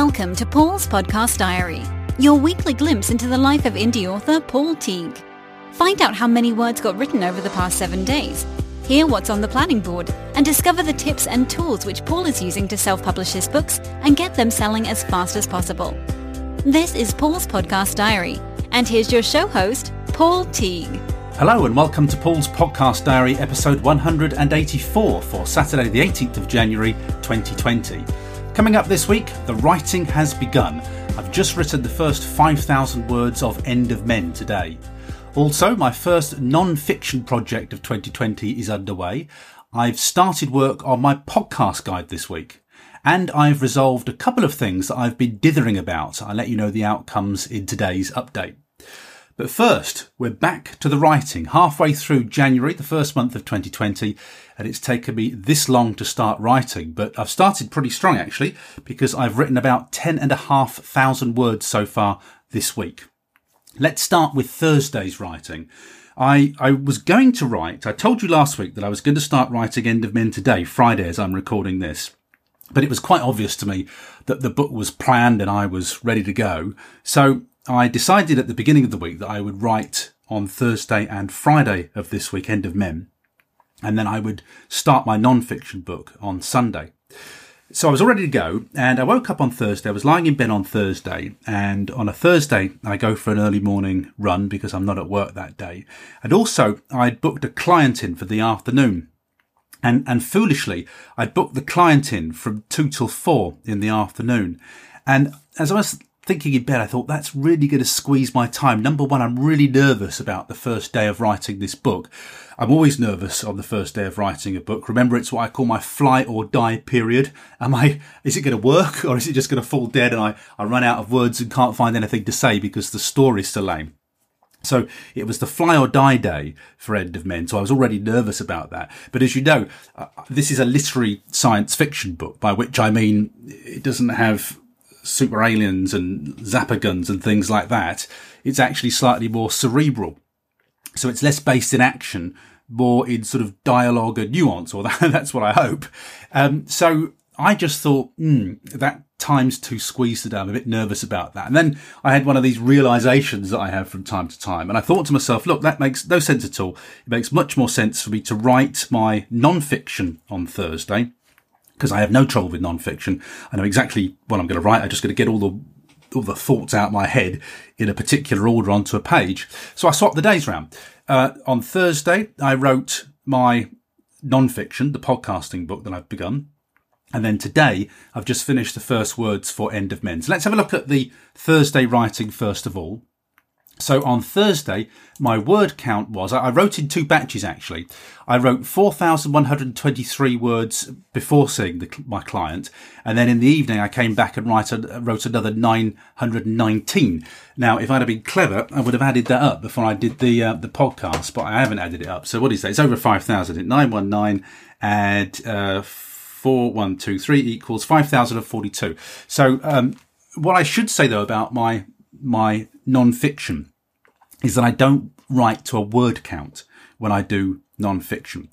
Welcome to Paul's Podcast Diary, your weekly glimpse into the life of indie author Paul Teague. Find out how many words got written over the past seven days, hear what's on the planning board, and discover the tips and tools which Paul is using to self-publish his books and get them selling as fast as possible. This is Paul's Podcast Diary, and here's your show host, Paul Teague. Hello and welcome to Paul's Podcast Diary, episode 184 for Saturday, the 18th of January 2020. Coming up this week, the writing has begun. I've just written the first 5,000 words of End of Men today. Also, my first non fiction project of 2020 is underway. I've started work on my podcast guide this week. And I've resolved a couple of things that I've been dithering about. I'll let you know the outcomes in today's update. But first, we're back to the writing halfway through January, the first month of 2020, and it's taken me this long to start writing, but I've started pretty strong actually, because I've written about 10 and a half thousand words so far this week. Let's start with Thursday's writing. I, I was going to write, I told you last week that I was going to start writing End of Men today, Friday as I'm recording this. But it was quite obvious to me that the book was planned and I was ready to go. So I decided at the beginning of the week that I would write on Thursday and Friday of this week, End of Men, and then I would start my non-fiction book on Sunday. So I was all ready to go, and I woke up on Thursday. I was lying in bed on Thursday, and on a Thursday, I go for an early morning run because I'm not at work that day. And also, I'd booked a client in for the afternoon. And, and foolishly, I'd booked the client in from two till four in the afternoon. And as I was thinking in bed, I thought that's really going to squeeze my time. Number one, I'm really nervous about the first day of writing this book. I'm always nervous on the first day of writing a book. Remember, it's what I call my fly or die period. Am I, is it going to work or is it just going to fall dead and I, I run out of words and can't find anything to say because the story's so lame? So it was the fly or die day for End of Men. So I was already nervous about that. But as you know, uh, this is a literary science fiction book, by which I mean it doesn't have super aliens and zapper guns and things like that. It's actually slightly more cerebral. So it's less based in action, more in sort of dialogue and nuance, or that, that's what I hope. Um, so I just thought, hmm, that time's too squeezed today. I'm a bit nervous about that. And then I had one of these realizations that I have from time to time. And I thought to myself, look, that makes no sense at all. It makes much more sense for me to write my non-fiction on Thursday because I have no trouble with non-fiction. I know exactly what I'm going to write. I'm just going to get all the all the thoughts out of my head in a particular order onto a page. So I swapped the days around. Uh, on Thursday, I wrote my non-fiction, the podcasting book that I've begun. And then today, I've just finished the first words for End of Men. So let's have a look at the Thursday writing first of all. So on Thursday, my word count was, I wrote in two batches actually. I wrote 4,123 words before seeing the, my client. And then in the evening, I came back and write, wrote another 919. Now, if I'd have been clever, I would have added that up before I did the, uh, the podcast, but I haven't added it up. So what is that? It's over 5,000. 919 add, uh, 4123 equals 5,042. So, um, what I should say though about my my non-fiction is that I don't write to a word count when I do non-fiction.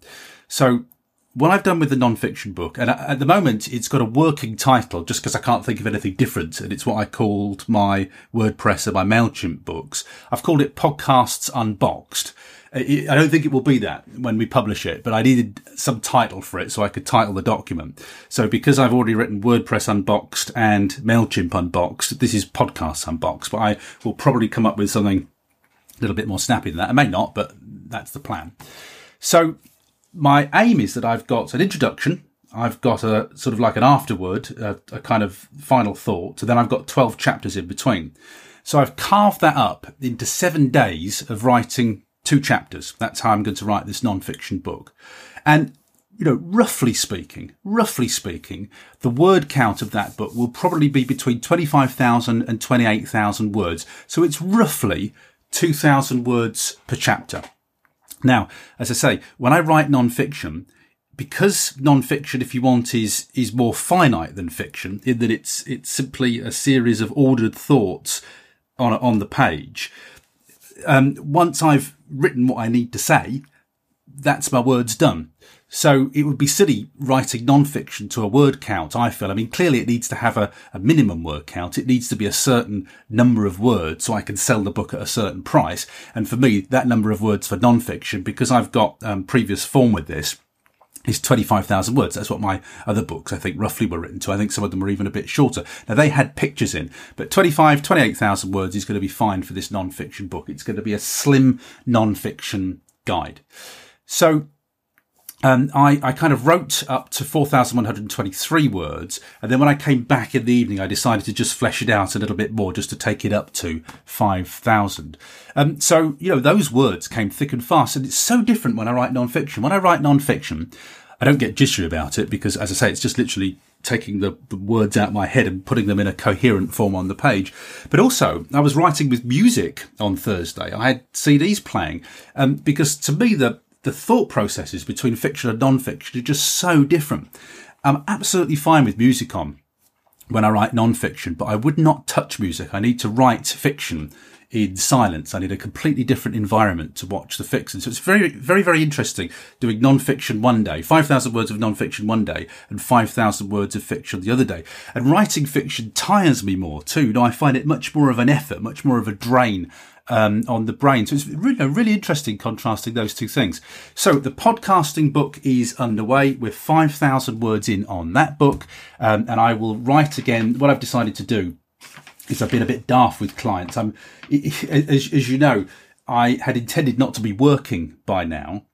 So what I've done with the non-fiction book, and at the moment it's got a working title just because I can't think of anything different, and it's what I called my WordPress or my MailChimp books. I've called it Podcasts Unboxed. Uh, I don't think it will be that when we publish it, but I needed some title for it so I could title the document. So because I've already written WordPress Unboxed and MailChimp Unboxed, this is Podcast Unboxed, but I will probably come up with something a little bit more snappy than that. I may not, but that's the plan. So my aim is that I've got an introduction, I've got a sort of like an afterword, a, a, kind of final thought, and then I've got 12 chapters in between. So I've carved that up into seven days of writing two chapters. That's how I'm going to write this non-fiction book. And, you know, roughly speaking, roughly speaking, the word count of that book will probably be between 25,000 and 28,000 words. So it's roughly 2,000 words per chapter. Now, as I say, when I write non-fiction, because non-fiction, if you want, is is more finite than fiction, in that it's it's simply a series of ordered thoughts on on the page. Um, once I've written what I need to say, that's my words done. So it would be silly writing non-fiction to a word count, I feel. I mean, clearly it needs to have a, a, minimum word count. It needs to be a certain number of words so I can sell the book at a certain price. And for me, that number of words for non-fiction, because I've got um, previous form with this, is 25,000 words. That's what my other books, I think, roughly were written to. I think some of them were even a bit shorter. Now, they had pictures in, but 25, 28,000 words is going to be fine for this non-fiction book. It's going to be a slim non-fiction guide. So um, I, I kind of wrote up to 4,123 words. And then when I came back in the evening, I decided to just flesh it out a little bit more, just to take it up to 5,000. Um, so, you know, those words came thick and fast. And it's so different when I write nonfiction. When I write nonfiction, I don't get jittery about it because, as I say, it's just literally taking the, the, words out of my head and putting them in a coherent form on the page. But also, I was writing with music on Thursday. I had CDs playing, um, because to me, the, the thought processes between fiction and non-fiction are just so different. I'm absolutely fine with music on when I write non-fiction, but I would not touch music. I need to write fiction in silence. I need a completely different environment to watch the fiction. So it's very, very, very interesting doing non-fiction one day, 5,000 words of non-fiction one day and 5,000 words of fiction the other day. And writing fiction tires me more too. Now I find it much more of an effort, much more of a drain um, on the brain. So it's really, really interesting contrasting those two things. So the podcasting book is underway. We're 5,000 words in on that book. Um, and I will write again. What I've decided to do is I've been a bit daft with clients. I'm, as, as you know, I had intended not to be working by now.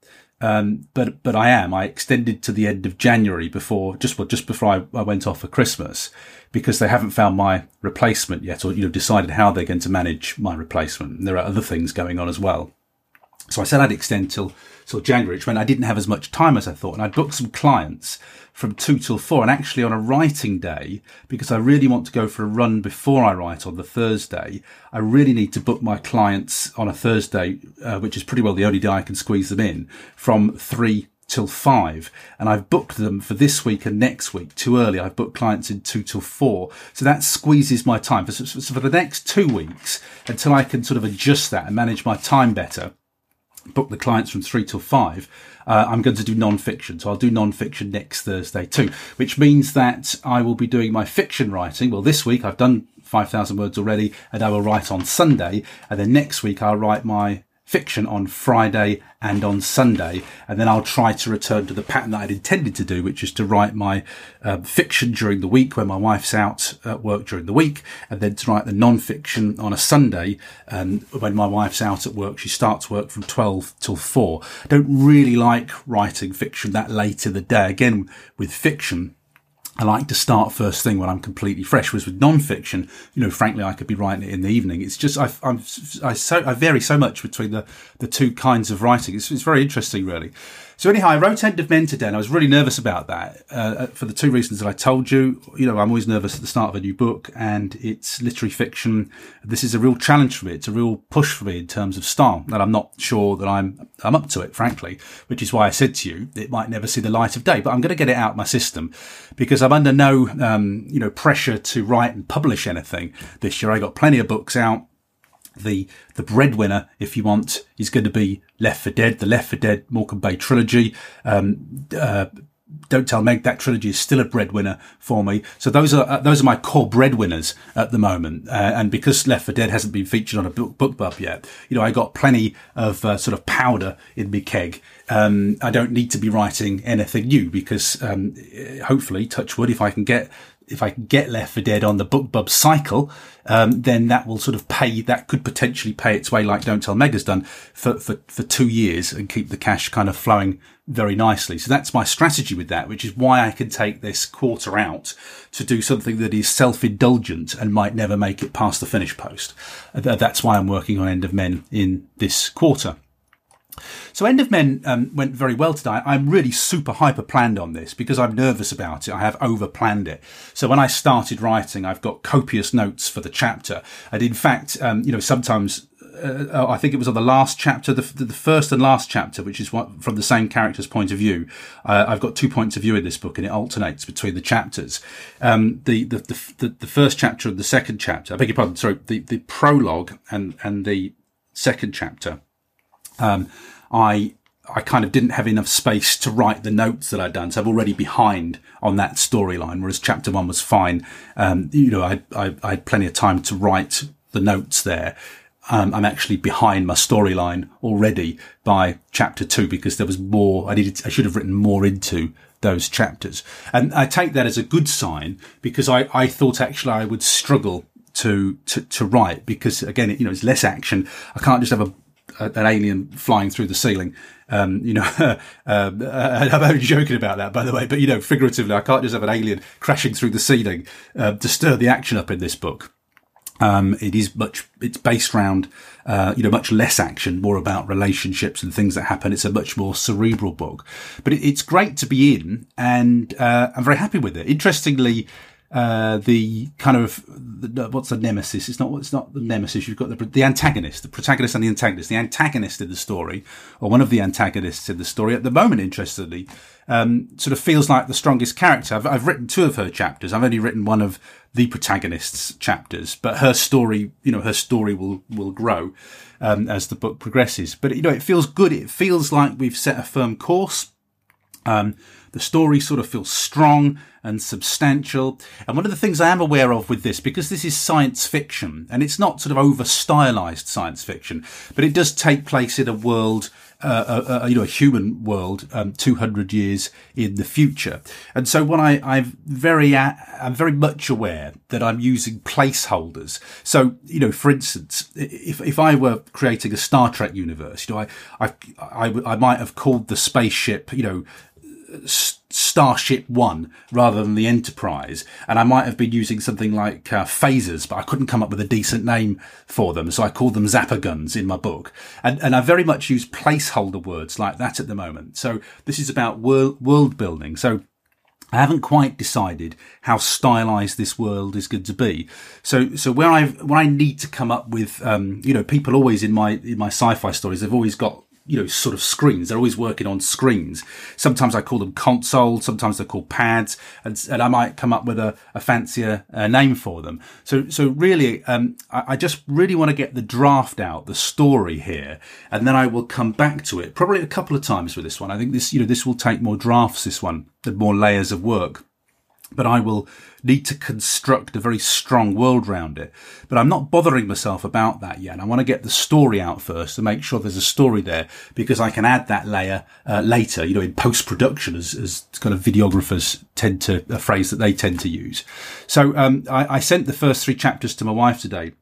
Um, but but I am. I extended to the end of January before just well, just before I, I, went off for Christmas because they haven't found my replacement yet, or you know decided how they're going to manage my replacement. And there are other things going on as well. So I said I'd extend till till January, which meant I didn't have as much time as I thought, and I booked some clients from two till four, and actually on a writing day, because I really want to go for a run before I write on the Thursday, I really need to book my clients on a Thursday, uh, which is pretty well the only day I can squeeze them in, from three till five. And I've booked them for this week and next week too early. I've booked clients in two till four. So that squeezes my time. So, for the next two weeks, until I can sort of adjust that and manage my time better, book the clients from three till five, uh, I'm going to do non-fiction. So I'll do non-fiction next Thursday too, which means that I will be doing my fiction writing. Well, this week I've done 5,000 words already and I will write on Sunday. And then next week I'll write my fiction on Friday and on Sunday. And then I'll try to return to the pattern that I'd intended to do, which is to write my uh, fiction during the week when my wife's out at work during the week, and then to write the non-fiction on a Sunday. And when my wife's out at work, she starts work from 12 till 4. I don't really like writing fiction that late in the day. Again, with fiction, I like to start first thing when I'm completely fresh. Whereas with non-fiction, you know, frankly, I could be writing it in the evening. It's just I, I'm I so I vary so much between the the two kinds of writing. It's, it's very interesting, really. So anyhow, I wrote End of Men today, and I was really nervous about that uh, uh, for the two reasons that I told you. You know, I'm always nervous at the start of a new book, and it's literary fiction. This is a real challenge for me. It's a real push for me in terms of style, and I'm not sure that I'm I'm up to it, frankly. Which is why I said to you it might never see the light of day, but I'm going to get it out of my system because I'm under no um, you know pressure to write and publish anything this year. I got plenty of books out the the breadwinner, if you want, is going to be Left for Dead, the Left for Dead Morecambe Bay trilogy. Um, uh, don't tell Meg that trilogy is still a breadwinner for me. So those are uh, those are my core breadwinners at the moment. Uh, and because Left for Dead hasn't been featured on a book BookBub yet, you know I got plenty of uh, sort of powder in my keg. Um, I don't need to be writing anything new because um, hopefully, touch wood, if I can get if I get Left for Dead on the BookBub cycle, um, then that will sort of pay, that could potentially pay its way like Don't Tell Meg has done for, for, for two years and keep the cash kind of flowing very nicely. So that's my strategy with that, which is why I can take this quarter out to do something that is self-indulgent and might never make it past the finish post. That's why I'm working on End of Men in this quarter. So End of Men um, went very well today. I'm really super hyper planned on this because I'm nervous about it. I have over planned it. So when I started writing, I've got copious notes for the chapter. And in fact, um, you know, sometimes uh, I think it was on the last chapter, the, the, first and last chapter, which is what, from the same character's point of view. Uh, I've got two points of view in this book, and it alternates between the chapters. Um, the, the, the the first chapter and the second chapter. I beg your pardon. Sorry, the the prologue and and the second chapter. Um, I I kind of didn't have enough space to write the notes that I'd done. So I'm already behind on that storyline, whereas chapter one was fine. Um, you know, I, I, I, had plenty of time to write the notes there. Um, I'm actually behind my storyline already by chapter two because there was more. I needed, I should have written more into those chapters. And I take that as a good sign because I, I thought actually I would struggle to, to, to write because again, you know, it's less action. I can't just have a, an alien flying through the ceiling. Um, you know, um, uh, I'm only joking about that, by the way, but you know, figuratively, I can't just have an alien crashing through the ceiling uh, to stir the action up in this book. Um, it is much, it's based around, uh, you know, much less action, more about relationships and things that happen. It's a much more cerebral book, but it, it's great to be in and, uh, I'm very happy with it. Interestingly, uh, the kind of the, what's the nemesis? It's not it's not the nemesis. You've got the the antagonist, the protagonist, and the antagonist. The antagonist in the story, or one of the antagonists in the story, at the moment, interestingly, um, sort of feels like the strongest character. I've, I've written two of her chapters. I've only written one of the protagonist's chapters, but her story, you know, her story will will grow um, as the book progresses. But you know, it feels good. It feels like we've set a firm course. Um, the story sort of feels strong and substantial. And one of the things I am aware of with this, because this is science fiction, and it's not sort of over stylized science fiction, but it does take place in a world, uh, a, a, you know, a human world, um, 200 years in the future. And so when I, I'm very, uh, I'm very much aware that I'm using placeholders. So, you know, for instance, if, if I were creating a Star Trek universe, you know, I, I, I, I might have called the spaceship, you know, Starship One rather than the Enterprise. And I might have been using something like uh, phasers, but I couldn't come up with a decent name for them. So I called them Zapper Guns in my book. And, and I very much use placeholder words like that at the moment. So this is about world, world building. So I haven't quite decided how stylized this world is going to be. So, so where I, where I need to come up with, um, you know, people always in my, in my sci-fi stories, they've always got you know, sort of screens. They're always working on screens. Sometimes I call them consoles. Sometimes they're called pads and, and I might come up with a, a fancier uh, name for them. So, so really, um, I, I, just really want to get the draft out, the story here, and then I will come back to it probably a couple of times with this one. I think this, you know, this will take more drafts, this one, the more layers of work but I will need to construct a very strong world around it. But I'm not bothering myself about that yet. I want to get the story out first to make sure there's a story there because I can add that layer uh, later, you know, in post production as, as kind of videographers tend to, a phrase that they tend to use. So, um, I, I sent the first three chapters to my wife today,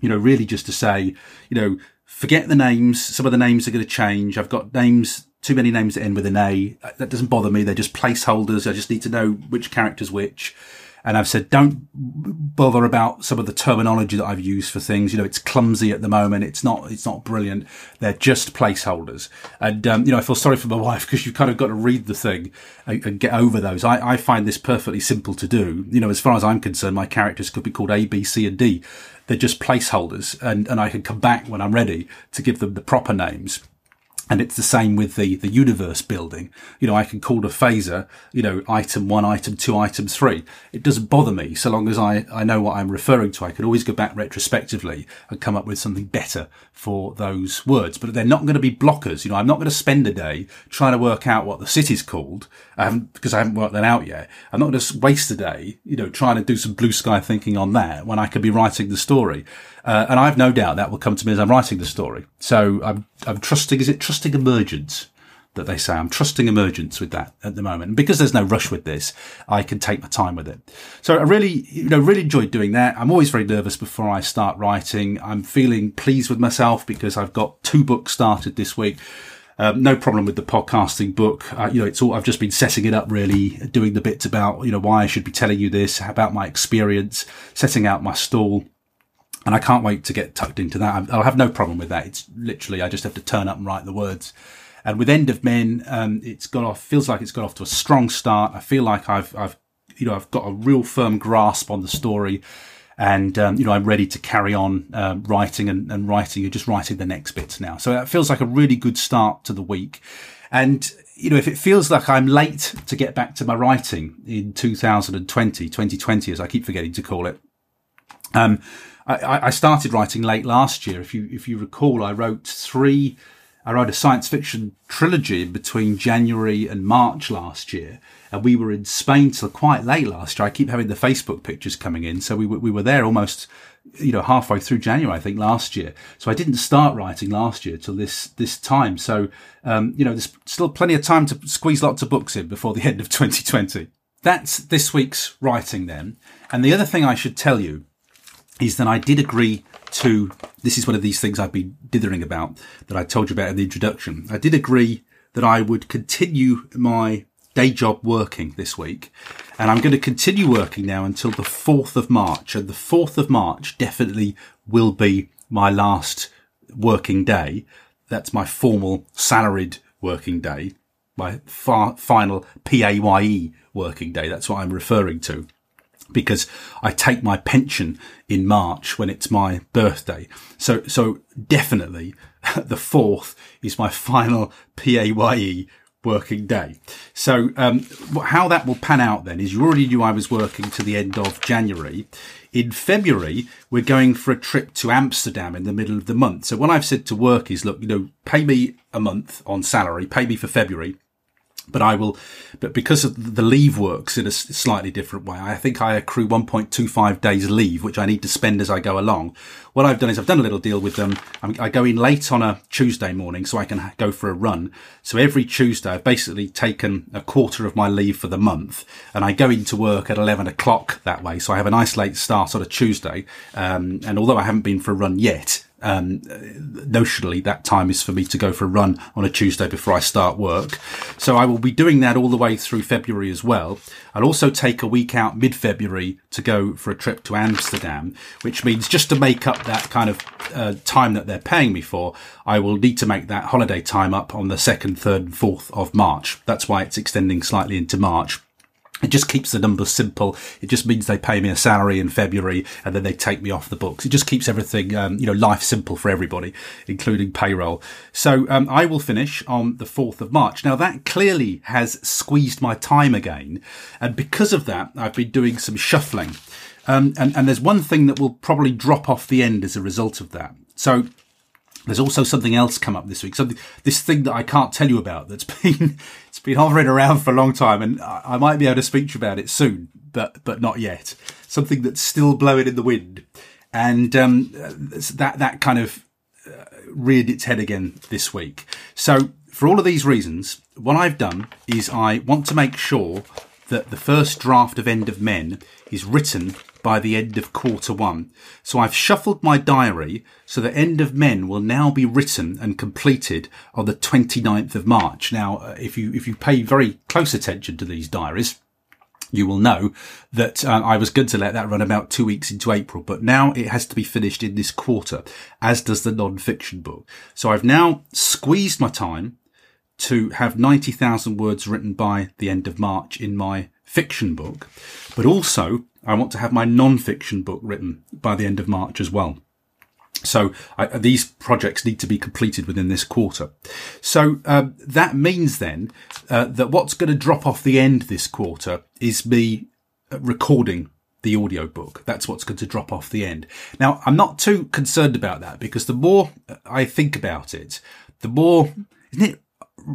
you know, really just to say, you know, forget the names. Some of the names are going to change. I've got names too many names that end with an A. That doesn't bother me. They're just placeholders. I just need to know which character's which. And I've said, don't bother about some of the terminology that I've used for things. You know, it's clumsy at the moment. It's not, it's not brilliant. They're just placeholders. And, um, you know, I feel sorry for my wife because you've kind of got to read the thing and, and get over those. I, I, find this perfectly simple to do. You know, as far as I'm concerned, my characters could be called A, B, C, and D. They're just placeholders and, and I can come back when I'm ready to give them the proper names. And it's the same with the, the universe building. You know, I can call a phaser, you know, item one, item two, item three. It doesn't bother me so long as I, I know what I'm referring to. I can always go back retrospectively and come up with something better for those words, but they're not going to be blockers. You know, I'm not going to spend a day trying to work out what the city's called. I haven't, because I haven't worked that out yet. I'm not going to waste a day, you know, trying to do some blue sky thinking on that when I could be writing the story. Uh, and I've no doubt that will come to me as I'm writing the story. So I'm, I'm trusting, is it trusting emergence that they say? I'm trusting emergence with that at the moment. And because there's no rush with this, I can take my time with it. So I really, you know, really enjoyed doing that. I'm always very nervous before I start writing. I'm feeling pleased with myself because I've got two books started this week. Um, no problem with the podcasting book. Uh, you know, it's all, I've just been setting it up really, doing the bits about, you know, why I should be telling you this, about my experience, setting out my stall and I can't wait to get tucked into that. I'll have no problem with that. It's literally I just have to turn up and write the words. And with End of Men, um, it's got off feels like it's got off to a strong start. I feel like I've I've you know I've got a real firm grasp on the story, and um, you know I'm ready to carry on uh, writing and, and writing and just writing the next bits now. So it feels like a really good start to the week. And you know, if it feels like I'm late to get back to my writing in 2020, 2020, as I keep forgetting to call it, um, I, I started writing late last year. If you if you recall, I wrote three. I wrote a science fiction trilogy between January and March last year. And we were in Spain till quite late last year. I keep having the Facebook pictures coming in. So we, we were there almost, you know, halfway through January, I think, last year. So I didn't start writing last year till this, this time. So, um, you know, there's still plenty of time to squeeze lots of books in before the end of 2020. That's this week's writing then. And the other thing I should tell you is that I did agree to, this is one of these things I've been dithering about that I told you about in the introduction. I did agree that I would continue my day job working this week. And I'm going to continue working now until the 4th of March. And the 4th of March definitely will be my last working day. That's my formal salaried working day, my far, final PAYE working day. That's what I'm referring to because I take my pension in March when it's my birthday. So, so definitely the fourth is my final PAYE working day. So, um, how that will pan out then is you already knew I was working to the end of January. In February, we're going for a trip to Amsterdam in the middle of the month. So what I've said to work is, look, you know, pay me a month on salary, pay me for February but I will, but because the leave works in a slightly different way, I think I accrue 1.25 days leave, which I need to spend as I go along. What I've done is I've done a little deal with them. I go in late on a Tuesday morning so I can go for a run. So every Tuesday I've basically taken a quarter of my leave for the month and I go into work at 11 o'clock that way. So I have a nice late start on a Tuesday. Um, and although I haven't been for a run yet, um, notionally that time is for me to go for a run on a Tuesday before I start work. So I will be doing that all the way through February as well. I'll also take a week out mid-February to go for a trip to Amsterdam, which means just to make up that kind of uh, time that they're paying me for, I will need to make that holiday time up on the second, third and fourth of March. That's why it's extending slightly into March. It just keeps the numbers simple. It just means they pay me a salary in February and then they take me off the books. It just keeps everything, um, you know, life simple for everybody, including payroll. So um, I will finish on the 4th of March. Now that clearly has squeezed my time again. And because of that, I've been doing some shuffling. Um, and, and there's one thing that will probably drop off the end as a result of that. So there's also something else come up this week. Something, this thing that I can't tell you about that's been, it's been hovering around for a long time and I might be able to speak to you about it soon, but, but not yet. Something that's still blowing in the wind. And, um, that, that kind of uh, reared its head again this week. So for all of these reasons, what I've done is I want to make sure that the first draft of End of Men is written by the end of quarter one. So I've shuffled my diary so the end of men will now be written and completed on the 29th of March. Now, uh, if you, if you pay very close attention to these diaries, you will know that uh, I was going to let that run about two weeks into April, but now it has to be finished in this quarter, as does the non-fiction book. So I've now squeezed my time to have 90,000 words written by the end of March in my fiction book, but also I want to have my non-fiction book written by the end of March as well. So I, these projects need to be completed within this quarter. So um, that means then uh, that what's going to drop off the end this quarter is me uh, recording the audio book. That's what's going to drop off the end. Now I'm not too concerned about that because the more I think about it, the more isn't it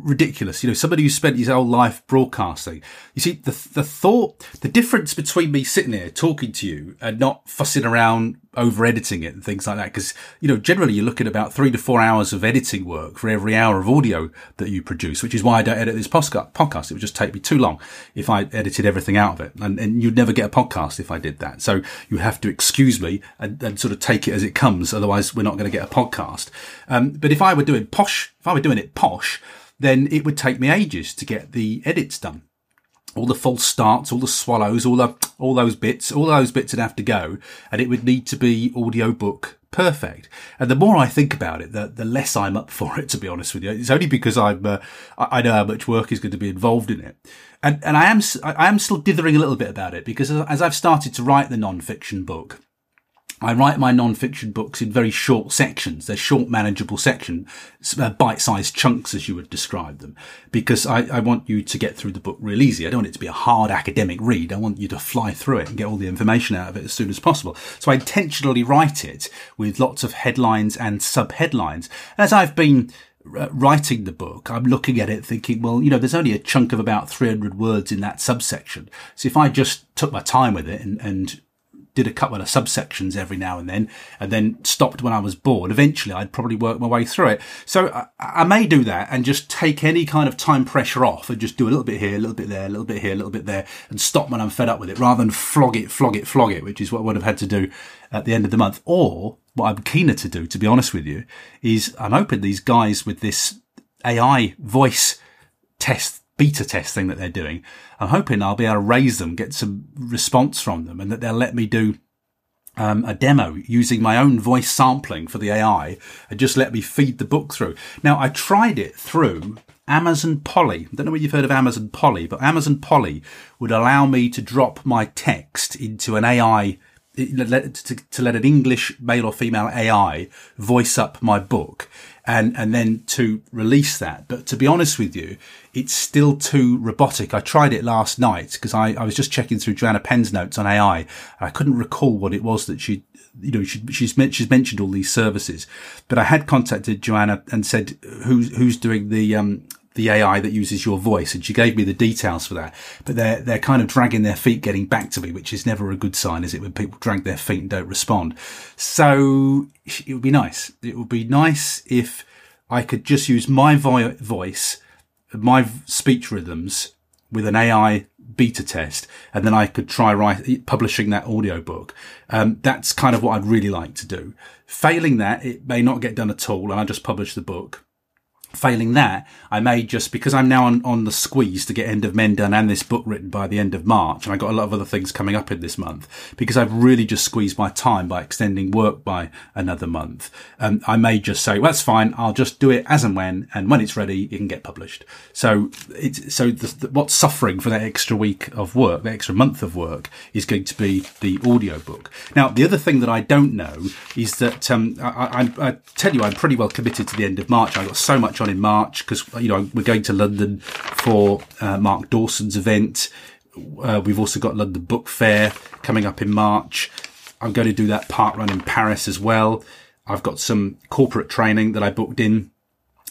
ridiculous. You know, somebody who spent his whole life broadcasting. You see, the the thought, the difference between me sitting here talking to you and not fussing around over editing it and things like that. Because you know, generally you're looking at about three to four hours of editing work for every hour of audio that you produce, which is why I don't edit this podcast. It would just take me too long if I edited everything out of it, and, and you'd never get a podcast if I did that. So you have to excuse me and, and sort of take it as it comes. Otherwise, we're not going to get a podcast. Um, but if I were doing posh, if I were doing it posh then it would take me ages to get the edits done. All the false starts, all the swallows, all the, all those bits, all those bits would have to go and it would need to be audiobook perfect. And the more I think about it, the, the less I'm up for it, to be honest with you. It's only because I'm, uh, I know how much work is going to be involved in it. And, and I am, I am still dithering a little bit about it because as I've started to write the non-fiction book, I write my non-fiction books in very short sections. They're short, manageable sections, uh, bite-sized chunks, as you would describe them, because I, I, want you to get through the book real easy. I don't want it to be a hard academic read. I want you to fly through it and get all the information out of it as soon as possible. So I intentionally write it with lots of headlines and sub-headlines. As I've been uh, writing the book, I'm looking at it thinking, well, you know, there's only a chunk of about 300 words in that subsection. So if I just took my time with it and, and did a couple of subsections every now and then, and then stopped when I was bored. Eventually, I'd probably work my way through it. So I, I, may do that and just take any kind of time pressure off and just do a little bit here, a little bit there, a little bit here, a little bit there, and stop when I'm fed up with it, rather than flog it, flog it, flog it, which is what I would have had to do at the end of the month. Or what I'm keener to do, to be honest with you, is I'm hoping these guys with this AI voice test beta test thing that they're doing. I'm hoping I'll be able to raise them, get some response from them and that they'll let me do um, a demo using my own voice sampling for the AI and just let me feed the book through. Now I tried it through Amazon Polly. I don't know whether you've heard of Amazon Polly, but Amazon Polly would allow me to drop my text into an AI to, to let an English male or female AI voice up my book and, and then to release that. But to be honest with you, it's still too robotic. I tried it last night because I, I was just checking through Joanna Penn's notes on AI. I couldn't recall what it was that she, you know, she, she's, she's mentioned all these services, but I had contacted Joanna and said, who's, who's doing the, um, the AI that uses your voice. And she gave me the details for that. But they're, they're kind of dragging their feet getting back to me, which is never a good sign, is it? When people drag their feet and don't respond. So it would be nice. It would be nice if I could just use my vo- voice, my speech rhythms with an AI beta test, and then I could try write, publishing that audiobook. Um, that's kind of what I'd really like to do. Failing that, it may not get done at all, and I just publish the book. Failing that, I may just, because I'm now on, on the squeeze to get End of Men done and this book written by the end of March, and I've got a lot of other things coming up in this month, because I've really just squeezed my time by extending work by another month. Um, I may just say, well, that's fine, I'll just do it as and when, and when it's ready, it can get published. So it's, so the, the, what's suffering for that extra week of work, the extra month of work, is going to be the audio book. Now, the other thing that I don't know is that, um, I, I, I tell you, I'm pretty well committed to the end of March. I've got so much on in March because you know we're going to London for uh, Mark Dawson's event. Uh, we've also got London Book Fair coming up in March. I'm going to do that park run in Paris as well. I've got some corporate training that I booked in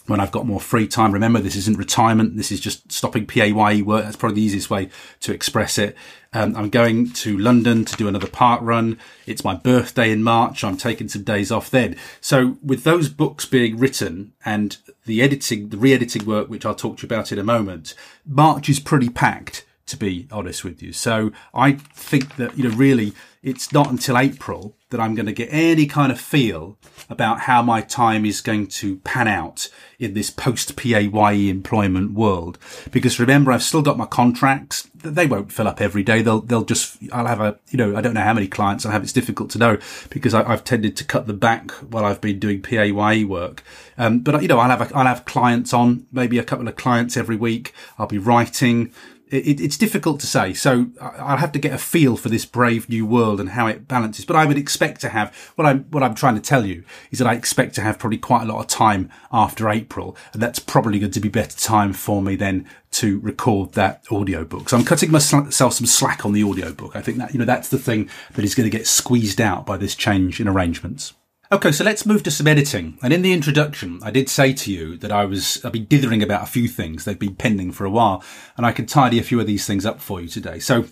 when I've got more free time. Remember, this isn't retirement. This is just stopping PAYE work. That's probably the easiest way to express it. Um, I'm going to London to do another park run. It's my birthday in March. I'm taking some days off then. So with those books being written and the editing, the re-editing work, which I'll talk to you about in a moment, March is pretty packed to be honest with you. So I think that, you know, really it's not until April that I'm going to get any kind of feel about how my time is going to pan out in this post PAYE employment world. Because remember, I've still got my contracts. They won't fill up every day. They'll, they'll just, I'll have a, you know, I don't know how many clients I'll have. It's difficult to know because I, have tended to cut the back while I've been doing PAYE work. Um, but you know, I'll have, a, I'll have clients on, maybe a couple of clients every week. I'll be writing it, it's difficult to say. So I'll have to get a feel for this brave new world and how it balances. But I would expect to have what I'm what I'm trying to tell you is that I expect to have probably quite a lot of time after April, and that's probably going to be better time for me then to record that audiobook. So I'm cutting myself some slack on the audiobook. I think that you know that's the thing that is going to get squeezed out by this change in arrangements. Okay, so let's move to some editing. And in the introduction, I did say to you that I was, I've been dithering about a few things. They've been pending for a while and I can tidy a few of these things up for you today. So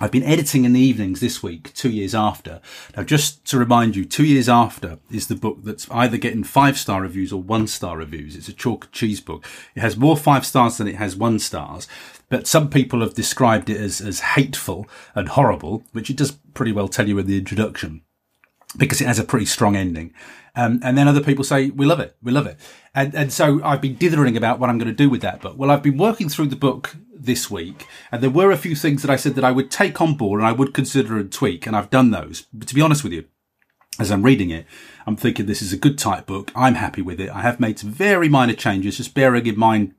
I've been editing in the evenings this week, two years after. Now, just to remind you, two years after is the book that's either getting five star reviews or one star reviews. It's a chalk cheese book. It has more five stars than it has one stars, but some people have described it as, as hateful and horrible, which it does pretty well tell you in the introduction because it has a pretty strong ending. Um, and then other people say, we love it, we love it. And, and so I've been dithering about what I'm going to do with that book. Well, I've been working through the book this week and there were a few things that I said that I would take on board and I would consider and tweak. And I've done those. But to be honest with you, as I'm reading it, I'm thinking this is a good type book. I'm happy with it. I have made some very minor changes, just bearing in mind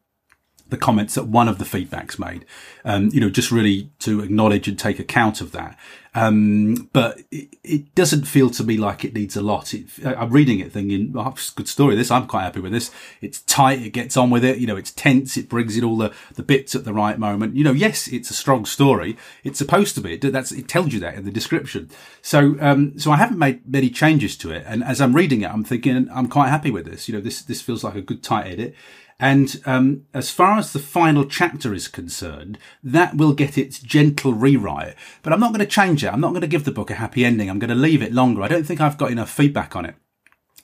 the comments that one of the feedbacks made. Um, you know, just really to acknowledge and take account of that. Um, but it, it, doesn't feel to me like it needs a lot. It, I'm reading it thinking, oh, good story. This, I'm quite happy with this. It's tight. It gets on with it. You know, it's tense. It brings in all the, the bits at the right moment. You know, yes, it's a strong story. It's supposed to be. It, that's, it tells you that in the description. So, um, so I haven't made many changes to it. And as I'm reading it, I'm thinking, I'm quite happy with this. You know, this, this feels like a good tight edit. And um, as far as the final chapter is concerned, that will get its gentle rewrite. But I'm not going to change it. I'm not going to give the book a happy ending. I'm going to leave it longer. I don't think I've got enough feedback on it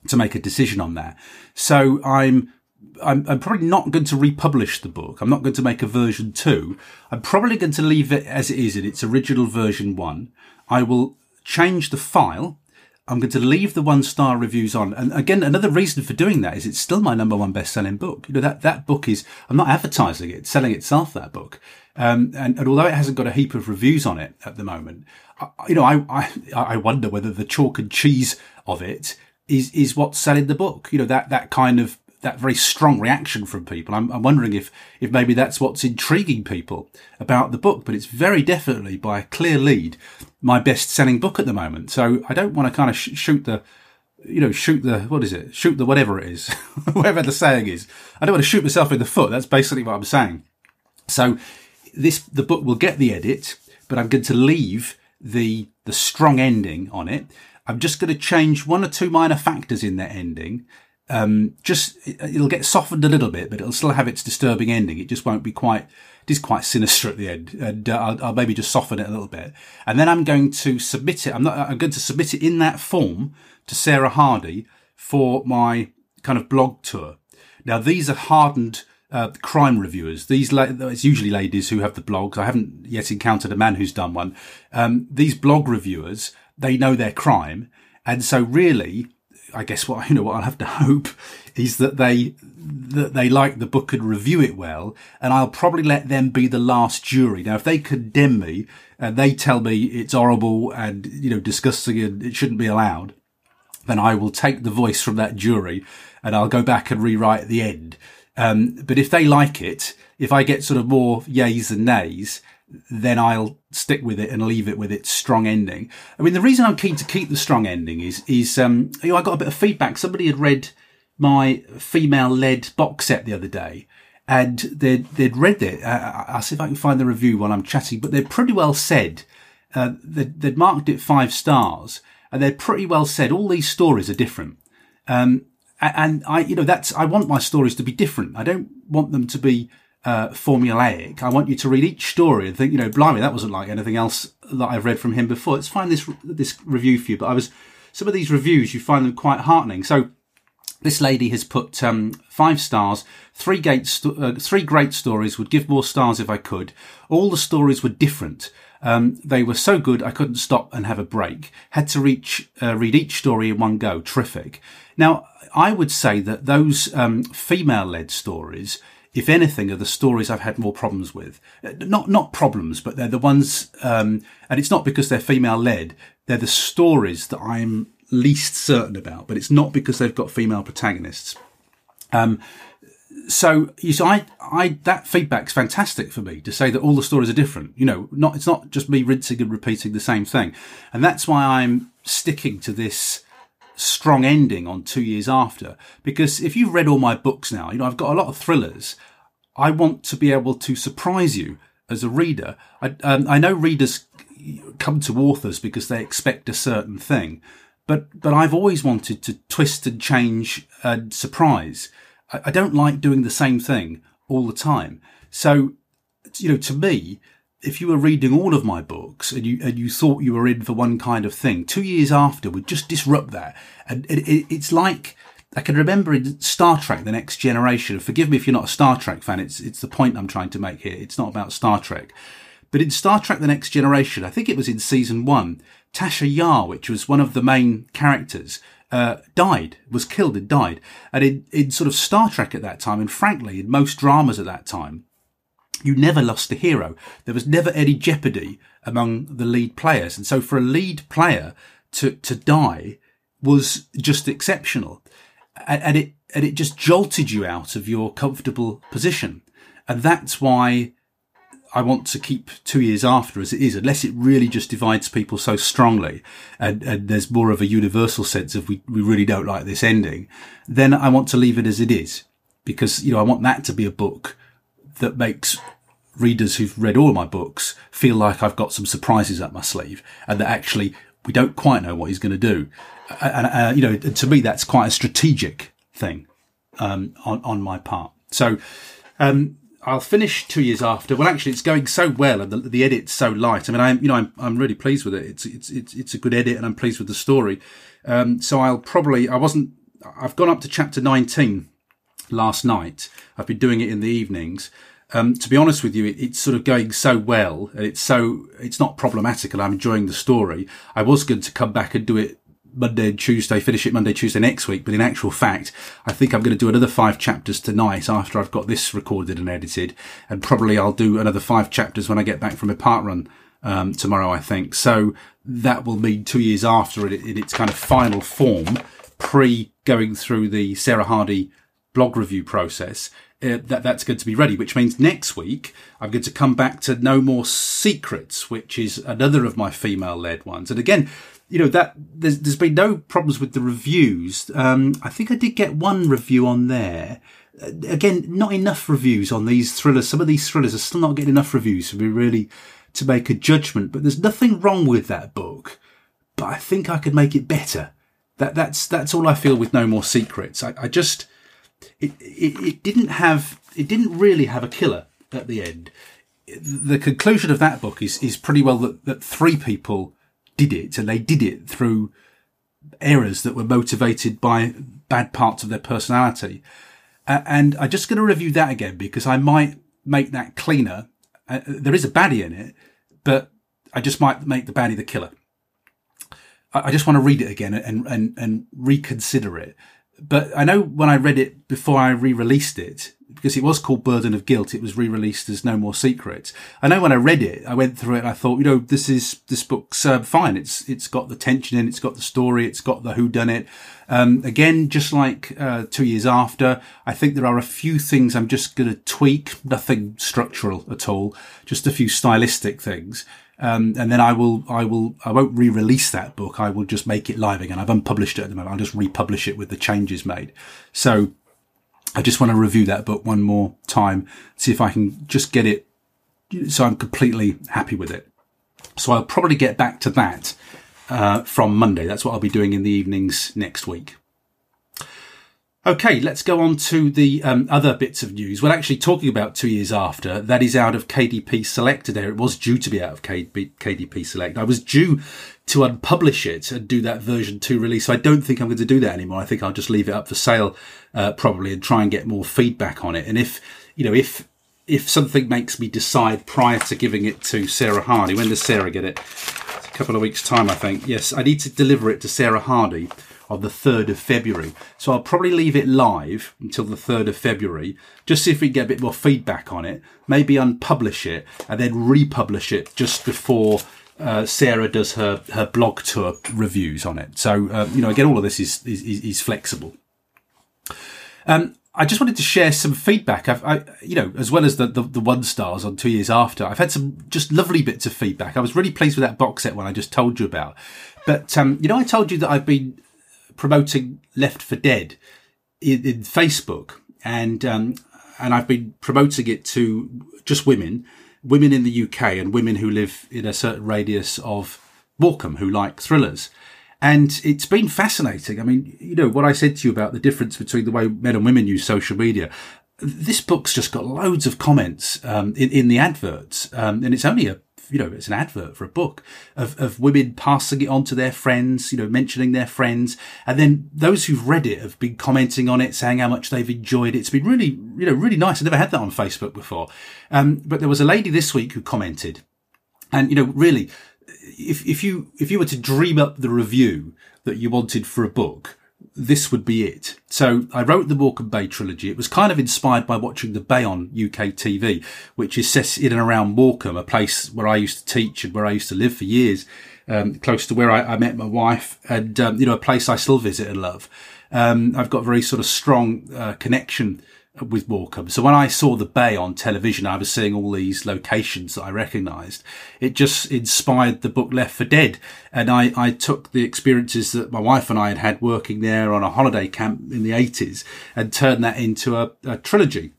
to make a decision on that. So I'm I'm, I'm, probably not going to republish the book. I'm not going to make a version two. I'm probably going to leave it as it is in its original version one. I will change the file I'm going to leave the one star reviews on. And again, another reason for doing that is it's still my number one best selling book. You know, that, that book is, I'm not advertising it, it's selling itself, that book. Um, and, and, although it hasn't got a heap of reviews on it at the moment, I, you know, I, I, I wonder whether the chalk and cheese of it is, is what's selling the book. You know, that, that kind of that very strong reaction from people. I'm, I'm, wondering if, if maybe that's what's intriguing people about the book, but it's very definitely by a clear lead my best selling book at the moment. So I don't want to kind of sh- shoot the, you know, shoot the, what is it? Shoot the whatever it is, whatever the saying is. I don't want to shoot myself in the foot. That's basically what I'm saying. So this, the book will get the edit, but I'm going to leave the, the strong ending on it. I'm just going to change one or two minor factors in that ending um, just it'll get softened a little bit, but it'll still have its disturbing ending. It just won't be quite. It is quite sinister at the end, and uh, I'll, I'll, maybe just soften it a little bit, and then I'm going to submit it. I'm not. I'm going to submit it in that form to Sarah Hardy for my kind of blog tour. Now these are hardened uh, crime reviewers. These la- it's usually ladies who have the blogs. I haven't yet encountered a man who's done one. Um, these blog reviewers they know their crime, and so really I guess what you know what I'll have to hope is that they that they like the book and review it well, and I'll probably let them be the last jury. Now, if they condemn me and they tell me it's horrible and you know disgusting and it shouldn't be allowed, then I will take the voice from that jury and I'll go back and rewrite the end. Um, but if they like it, if I get sort of more yays and nays, then I'll stick with it and leave it with its strong ending. I mean, the reason I'm keen to keep the strong ending is, is, um, you know, I got a bit of feedback. Somebody had read my female led box set the other day and they'd, they'd read it. Uh, I'll see if I can find the review while I'm chatting, but they'd pretty well said, uh, they'd, they'd, marked it five stars and they'd pretty well said all these stories are different. Um, and I, you know, that's, I want my stories to be different. I don't want them to be uh, formulaic. I want you to read each story and think, you know, blimey, that wasn't like anything else that I've read from him before. Let's find this this review for you. But I was some of these reviews, you find them quite heartening. So this lady has put um, five stars. Three sto- uh, three great stories. Would give more stars if I could. All the stories were different. Um, they were so good I couldn't stop and have a break. Had to reach uh, read each story in one go. Terrific. Now I would say that those um, female-led stories if anything, are the stories I've had more problems with. Not not problems, but they're the ones, um, and it's not because they're female led. They're the stories that I'm least certain about, but it's not because they've got female protagonists. Um, so you see, I, I, that feedback's fantastic for me to say that all the stories are different. You know, not, it's not just me rinsing and repeating the same thing. And that's why I'm sticking to this, strong ending on two years after. Because if you've read all my books now, you know, I've got a lot of thrillers. I want to be able to surprise you as a reader. I, um, I know readers come to authors because they expect a certain thing, but, but I've always wanted to twist and change and surprise. I, I don't like doing the same thing all the time. So, you know, to me, if you were reading all of my books and you and you thought you were in for one kind of thing, two years after would just disrupt that. And it, it, it's like I can remember in Star Trek: The Next Generation. Forgive me if you're not a Star Trek fan. It's it's the point I'm trying to make here. It's not about Star Trek, but in Star Trek: The Next Generation, I think it was in season one. Tasha Yar, which was one of the main characters, uh, died, was killed and died. And in, in sort of Star Trek at that time, and frankly, in most dramas at that time, you never lost a hero. There was never any jeopardy among the lead players. And so for a lead player to, to die was just exceptional. And, and it, and it just jolted you out of your comfortable position. And that's why I want to keep two years after as it is, unless it really just divides people so strongly and, and there's more of a universal sense of we, we really don't like this ending, then I want to leave it as it is because, you know, I want that to be a book that makes readers who've read all my books feel like I've got some surprises up my sleeve and that actually we don't quite know what he's going to do. And, uh, you know, to me, that's quite a strategic thing, um, on, on my part. So, um, I'll finish two years after. Well, actually, it's going so well, and the, the edit's so light. I mean, I'm you know I'm I'm really pleased with it. It's it's it's it's a good edit, and I'm pleased with the story. Um, so I'll probably I wasn't I've gone up to chapter 19 last night. I've been doing it in the evenings. Um, to be honest with you, it, it's sort of going so well, and it's so it's not problematic, and I'm enjoying the story. I was going to come back and do it Monday and Tuesday, finish it Monday, Tuesday next week. But in actual fact, I think I'm going to do another five chapters tonight after I've got this recorded and edited. And probably I'll do another five chapters when I get back from a park run, um, tomorrow, I think. So that will mean two years after it in its kind of final form, pre going through the Sarah Hardy blog review process. Uh, that that's going to be ready, which means next week I'm going to come back to No More Secrets, which is another of my female led ones. And again, you know that there's there's been no problems with the reviews. Um, I think I did get one review on there. Uh, again, not enough reviews on these thrillers. Some of these thrillers are still not getting enough reviews for me really to make a judgment. But there's nothing wrong with that book. But I think I could make it better. That that's that's all I feel with No More Secrets. I, I just it, it it didn't have it didn't really have a killer at the end. The conclusion of that book is is pretty well that, that three people did it, and they did it through errors that were motivated by bad parts of their personality. Uh, and I'm just going to review that again because I might make that cleaner. Uh, there is a baddie in it, but I just might make the baddie the killer. I, I just want to read it again and, and, and reconsider it. But I know when I read it before I re-released it, because it was called Burden of Guilt. It was re-released as No More Secrets. I know when I read it, I went through it and I thought, you know, this is, this book's uh, fine. It's, it's got the tension in, it's got the story, it's got the who done it. Um, again, just like, uh, two years after, I think there are a few things I'm just going to tweak, nothing structural at all, just a few stylistic things. Um, and then I will, I will, I won't re-release that book. I will just make it live again. I've unpublished it at the moment. I'll just republish it with the changes made. So I just want to review that book one more time, see if I can just get it so I'm completely happy with it. So I'll probably get back to that uh, from Monday. That's what I'll be doing in the evenings next week. Okay, let's go on to the um, other bits of news. Well, actually, talking about two years after, that is out of KDP Select today. It was due to be out of KDP Select. I was due to unpublish it and do that version two release. So I don't think I'm going to do that anymore. I think I'll just leave it up for sale, uh, probably and try and get more feedback on it. And if, you know, if, if something makes me decide prior to giving it to Sarah Hardy, when does Sarah get it? It's a couple of weeks time, I think. Yes, I need to deliver it to Sarah Hardy on the 3rd of February. So I'll probably leave it live until the 3rd of February, just see if we can get a bit more feedback on it, maybe unpublish it and then republish it just before uh, Sarah does her, her blog tour reviews on it. So, uh, you know, again, all of this is, is, is flexible. Um, I just wanted to share some feedback. I've, I, you know, as well as the, the, the, one stars on two years after, I've had some just lovely bits of feedback. I was really pleased with that box set one I just told you about. But, um, you know, I told you that I've been promoting Left for Dead in, in Facebook, and um, and I've been promoting it to just women, women in the UK, and women who live in a certain radius of Morecambe who like thrillers. And it's been fascinating. I mean, you know, what I said to you about the difference between the way men and women use social media. This book's just got loads of comments um, in, in the adverts, um, and it's only a you know, it's an advert for a book of, of women passing it on to their friends, you know, mentioning their friends. And then those who've read it have been commenting on it, saying how much they've enjoyed it. It's been really, you know, really nice. I never had that on Facebook before. Um, but there was a lady this week who commented and, you know, really, if, if you, if you were to dream up the review that you wanted for a book, this would be it. So I wrote the Morecambe Bay trilogy. It was kind of inspired by watching the Bay on UK TV, which is set in and around Morecambe, a place where I used to teach and where I used to live for years, um, close to where I, I, met my wife and, um, you know, a place I still visit and love. Um, I've got a very sort of strong uh, connection with Morecambe. So when I saw the bay on television, I was seeing all these locations that I recognised. It just inspired the book Left for Dead. And I, I took the experiences that my wife and I had had working there on a holiday camp in the 80s and turned that into a, a trilogy.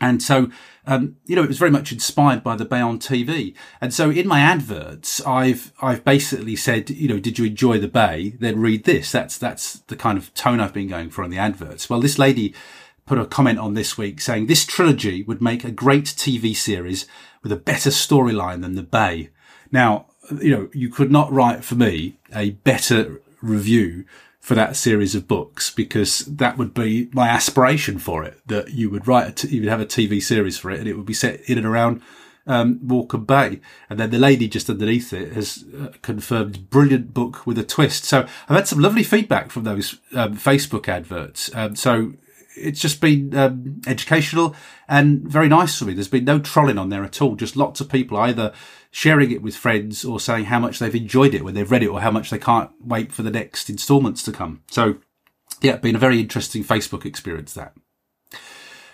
And so, um, you know, it was very much inspired by the Bay on TV. And so in my adverts, I've, I've basically said, you know, did you enjoy the Bay? Then read this. That's, that's the kind of tone I've been going for in the adverts. Well, this lady put a comment on this week saying this trilogy would make a great TV series with a better storyline than the Bay. Now, you know, you could not write for me a better review for that series of books because that would be my aspiration for it. That you would write, you would have a TV series for it, and it would be set in and around um, Walker Bay. And then the lady just underneath it has uh, confirmed brilliant book with a twist. So I've had some lovely feedback from those um, Facebook adverts. Um, so it's just been um, educational and very nice for me. There's been no trolling on there at all. Just lots of people either sharing it with friends or saying how much they've enjoyed it when they've read it or how much they can't wait for the next instalments to come. So yeah, been a very interesting Facebook experience that.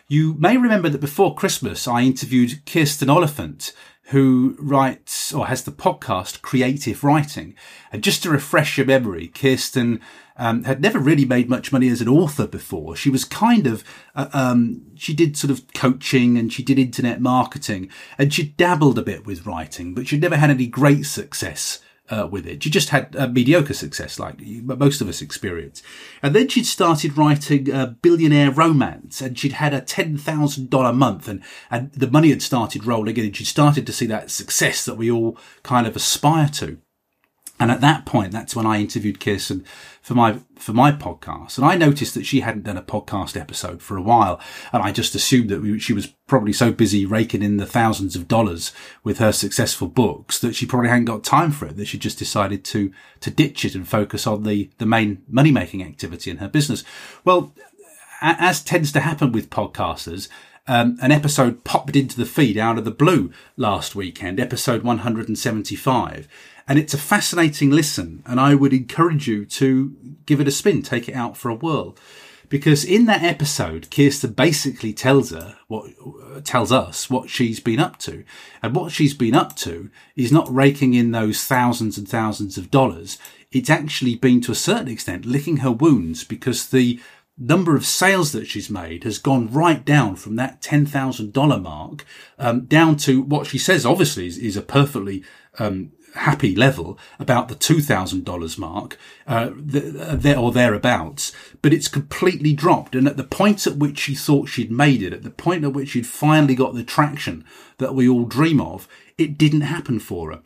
You may remember that before Christmas, I interviewed Kirsten Oliphant, who writes or has the podcast Create If Writing. And just to refresh your memory, Kirsten um, had never really made much money as an author before. She was kind of, uh, um, she did sort of coaching and she did internet marketing and she dabbled a bit with writing, but she'd never had any great success. Uh, with it. She just had a mediocre success, like most of us experience. And then she'd started writing a billionaire romance, and she'd had a ten thousand dollar month, and and the money had started rolling in, and she'd started to see that success that we all kind of aspire to. And at that point, that's when I interviewed Kirsten for my, for my podcast. And I noticed that she hadn't done a podcast episode for a while. And I just assumed that she was probably so busy raking in the thousands of dollars with her successful books that she probably hadn't got time for it, that she just decided to, to ditch it and focus on the, the main money making activity in her business. Well, as tends to happen with podcasters, um, an episode popped into the feed out of the blue last weekend, episode 175. And it's a fascinating listen. And I would encourage you to give it a spin, take it out for a whirl. Because in that episode, Kirsten basically tells her what, tells us what she's been up to. And what she's been up to is not raking in those thousands and thousands of dollars. It's actually been to a certain extent licking her wounds because the number of sales that she's made has gone right down from that $10,000 mark, um, down to what she says obviously is, is a perfectly, um, happy level about the $2,000 mark, uh, there or thereabouts, but it's completely dropped. And at the point at which she thought she'd made it, at the point at which she'd finally got the traction that we all dream of, it didn't happen for her.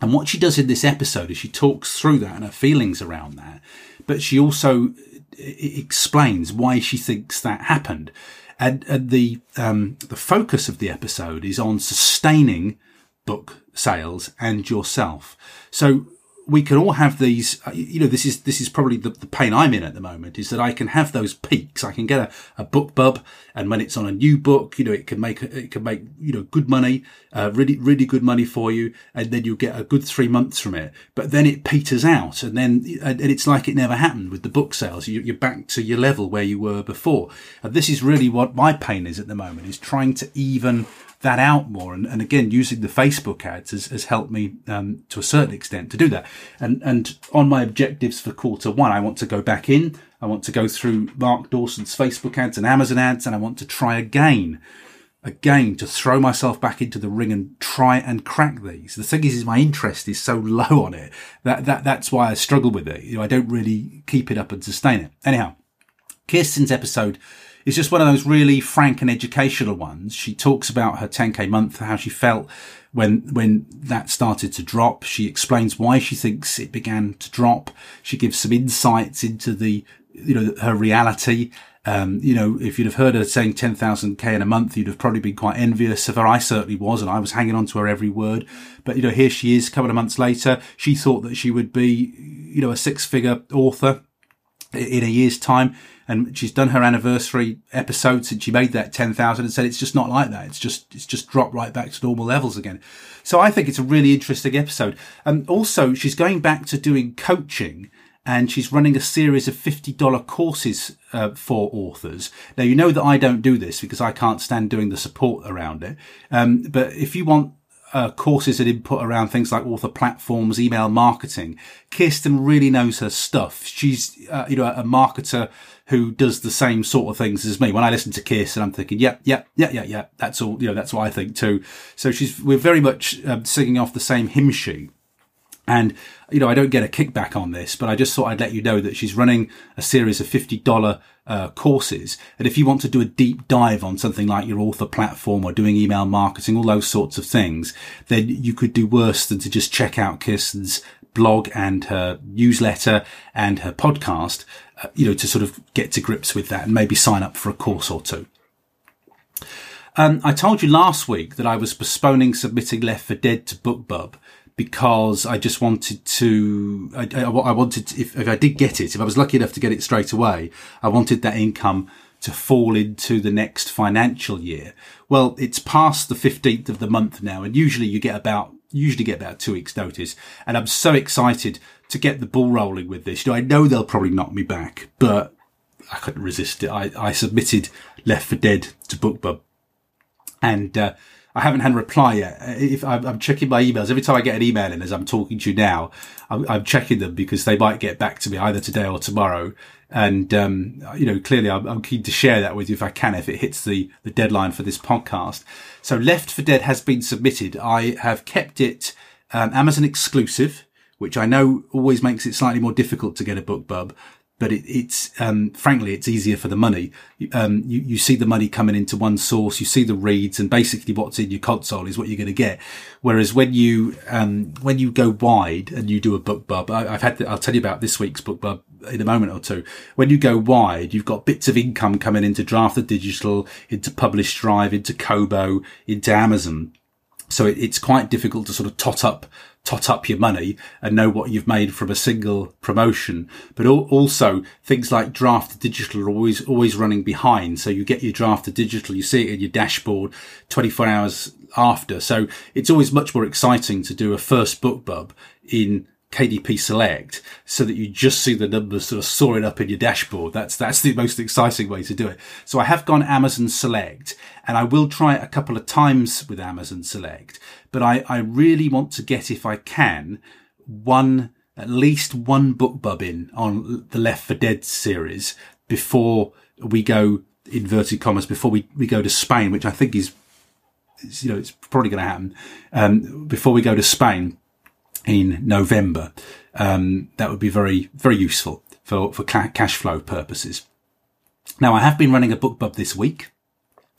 And what she does in this episode is she talks through that and her feelings around that, but she also explains why she thinks that happened. And, and the, um, the focus of the episode is on sustaining book sales and yourself. So we can all have these, uh, you know, this is, this is probably the, the pain I'm in at the moment is that I can have those peaks. I can get a, a BookBub and when it's on a new book, you know, it can make, it can make, you know, good money, uh, really, really good money for you. And then you get a good three months from it, but then it peters out and then, and it's like it never happened with the book sales. You're back to your level where you were before. And this is really what my pain is at the moment is trying to even that out more. And, and again, using the Facebook ads has, has helped me um, to a certain extent to do that. And and on my objectives for quarter one, I want to go back in. I want to go through Mark Dawson's Facebook ads and Amazon ads, and I want to try again again to throw myself back into the ring and try and crack these. The thing is, is my interest is so low on it that, that that's why I struggle with it. You know, I don't really keep it up and sustain it. Anyhow, Kirsten's episode is just one of those really frank and educational ones. She talks about her 10k month, how she felt when, when that started to drop. She explains why she thinks it began to drop. She gives some insights into the, you know, her reality. Um, you know, if you'd have heard her saying 10,000k in a month, you'd have probably been quite envious of her. I certainly was, and I was hanging on to her every word. But, you know, here she is a couple of months later. She thought that she would be, you know, a six figure author in a year's time and she's done her anniversary episode since she made that 10,000 and said it's just not like that. It's just, it's just dropped right back to normal levels again. So I think it's a really interesting episode. And also she's going back to doing coaching and she's running a series of $50 courses uh, for authors. Now, you know that I don't do this because I can't stand doing the support around it. Um, but if you want uh, courses and input around things like author platforms, email marketing. Kirsten really knows her stuff. She's, uh, you know, a marketer who does the same sort of things as me. When I listen to Kirsten, I'm thinking, yeah, yeah, yeah, yeah, yeah. That's all, you know, that's what I think too. So she's, we're very much um, singing off the same hymn sheet. And, you know, I don't get a kickback on this, but I just thought I'd let you know that she's running a series of $50 uh, courses. And if you want to do a deep dive on something like your author platform or doing email marketing, all those sorts of things, then you could do worse than to just check out Kirsten's blog and her newsletter and her podcast, uh, you know, to sort of get to grips with that and maybe sign up for a course or two. Um, I told you last week that I was postponing submitting Left for Dead to BookBub because I just wanted to, I, I, I wanted, to, if, if I did get it, if I was lucky enough to get it straight away, I wanted that income to fall into the next financial year. Well, it's past the 15th of the month now, and usually you get about, usually get about two weeks notice. And I'm so excited to get the ball rolling with this. You know, I know they'll probably knock me back, but I couldn't resist it. I, I submitted Left for Dead to BookBub. And, uh, I haven't had a reply yet. If I'm, I'm, checking my emails every time I get an email in, as I'm talking to you now, I'm, I'm checking them because they might get back to me either today or tomorrow. And um, you know, clearly, I'm, I'm, keen to share that with you if I can, if it hits the the deadline for this podcast. So, Left for Dead has been submitted. I have kept it um, Amazon exclusive, which I know always makes it slightly more difficult to get a BookBub but it, it's um, frankly it's easier for the money. Um, you, you see the money coming into one source, you see the reads, and basically what's in your console is what you're going to get. Whereas when you um, when you go wide and you do a BookBub, I, have had the, I'll tell you about this week's book BookBub in a moment or two. When you go wide, you've got bits of income coming into Draft2Digital, into Publish Drive, into Kobo, into Amazon. So it, it's quite difficult to sort of tot up tot up your money and know what you've made from a single promotion. But also things like Draft2Digital are always, always running behind. So you get your Draft2Digital, you see it in your dashboard 24 hours after. So it's always much more exciting to do a first BookBub in KDP Select so that you just see the numbers sort of soaring up in your dashboard. That's, that's the most exciting way to do it. So I have gone Amazon Select and I will try it a couple of times with Amazon Select, but I, I really want to get, if I can, one, at least one BookBub in on the Left for Dead series before we go inverted commas before we, we go to Spain, which I think is, is you know, it's probably going to happen, um, before we go to Spain in November. Um, that would be very, very useful for, for ca- cash flow purposes. Now I have been running a BookBub this week.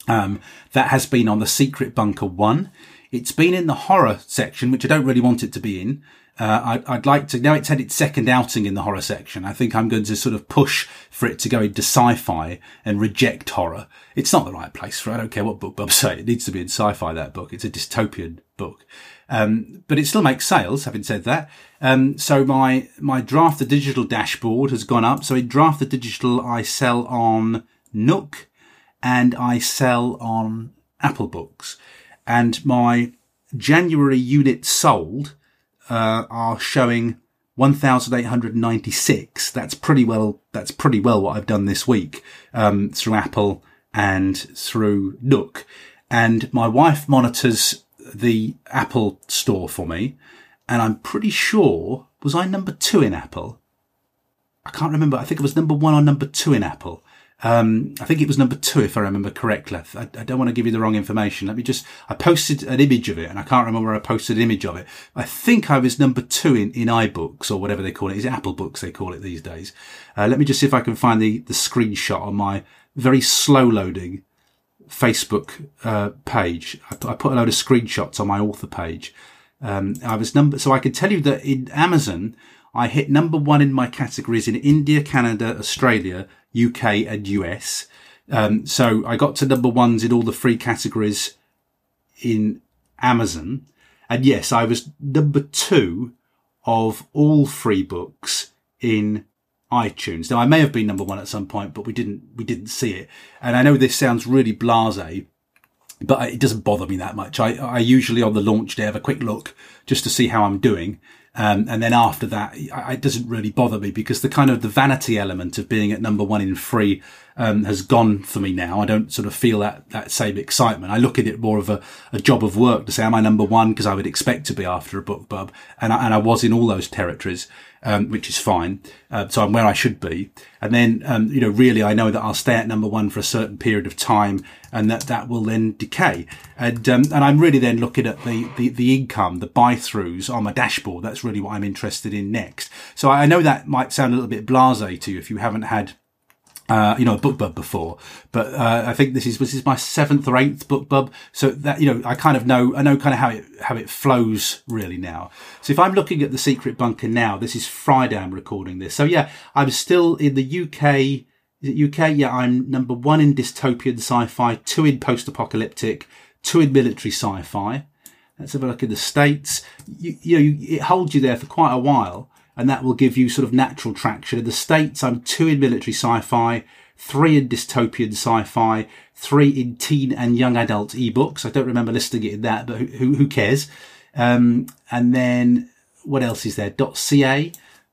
Um, that has been on the Secret Bunker one. It's been in the horror section, which I don't really want it to be in. Uh, I'd, I'd, like to, now it's had its second outing in the horror section. I think I'm going to sort of push for it to go into sci-fi and reject horror. It's not the right place for it. I don't care what BookBub say. It needs to be in sci-fi, that book. It's a dystopian book. Um, but it still makes sales, having said that. Um, so my, my Draft2Digital dashboard has gone up. So in Draft2Digital, I sell on Nook and I sell on Apple Books. And my January units sold uh, are showing 1,896. That's pretty well. That's pretty well what I've done this week um, through Apple and through Nook. And my wife monitors the Apple store for me, and I'm pretty sure was I number two in Apple. I can't remember. I think it was number one or number two in Apple. Um, I think it was number two, if I remember correctly. I, I, don't want to give you the wrong information. Let me just, I posted an image of it and I can't remember where I posted an image of it. I think I was number two in, in iBooks or whatever they call it. Is it Apple Books they call it these days? Uh, let me just see if I can find the, the screenshot on my very slow loading Facebook uh, page. I, I, put a load of screenshots on my author page. Um, I was number, so I can tell you that in Amazon, I hit number one in my categories in India, Canada, Australia, UK, and US. Um, so I got to number ones in all the free categories in Amazon. And yes, I was number two of all free books in iTunes. Now I may have been number one at some point, but we didn't, we didn't see it. And I know this sounds really blasé, but it doesn't bother me that much. I, I usually on the launch day have a quick look just to see how I'm doing. Um, and then after that, it doesn't really bother me because the kind of the vanity element of being at number one in free um, has gone for me now. I don't sort of feel that that same excitement. I look at it more of a, a job of work to say, am I number one? Because I would expect to be after a BookBub, and I, and I was in all those territories um, which is fine. Uh, so I'm where I should be. And then, um, you know, really, I know that I'll stay at number one for a certain period of time and that that will then decay. And, um, and I'm really then looking at the, the, the income, the buy throughs on my dashboard. That's really what I'm interested in next. So I know that might sound a little bit blasé to you if you haven't had uh, you know, a BookBub before, but uh, I think this is this is my seventh or eighth BookBub. So that you know, I kind of know I know kind of how it how it flows really now. So if I'm looking at the Secret Bunker now, this is Friday. I'm recording this. So yeah, I'm still in the UK. Is it UK? Yeah, I'm number one in dystopian sci-fi, two in post-apocalyptic, two in military sci-fi. Let's have a look in the states. You, you know, you, it holds you there for quite a while and that will give you sort of natural traction. In the States, I'm two in military sci-fi, three in dystopian sci-fi, three in teen and young adult ebooks. I don't remember listing it in that, but who, who cares? Um, and then what else is there? .ca.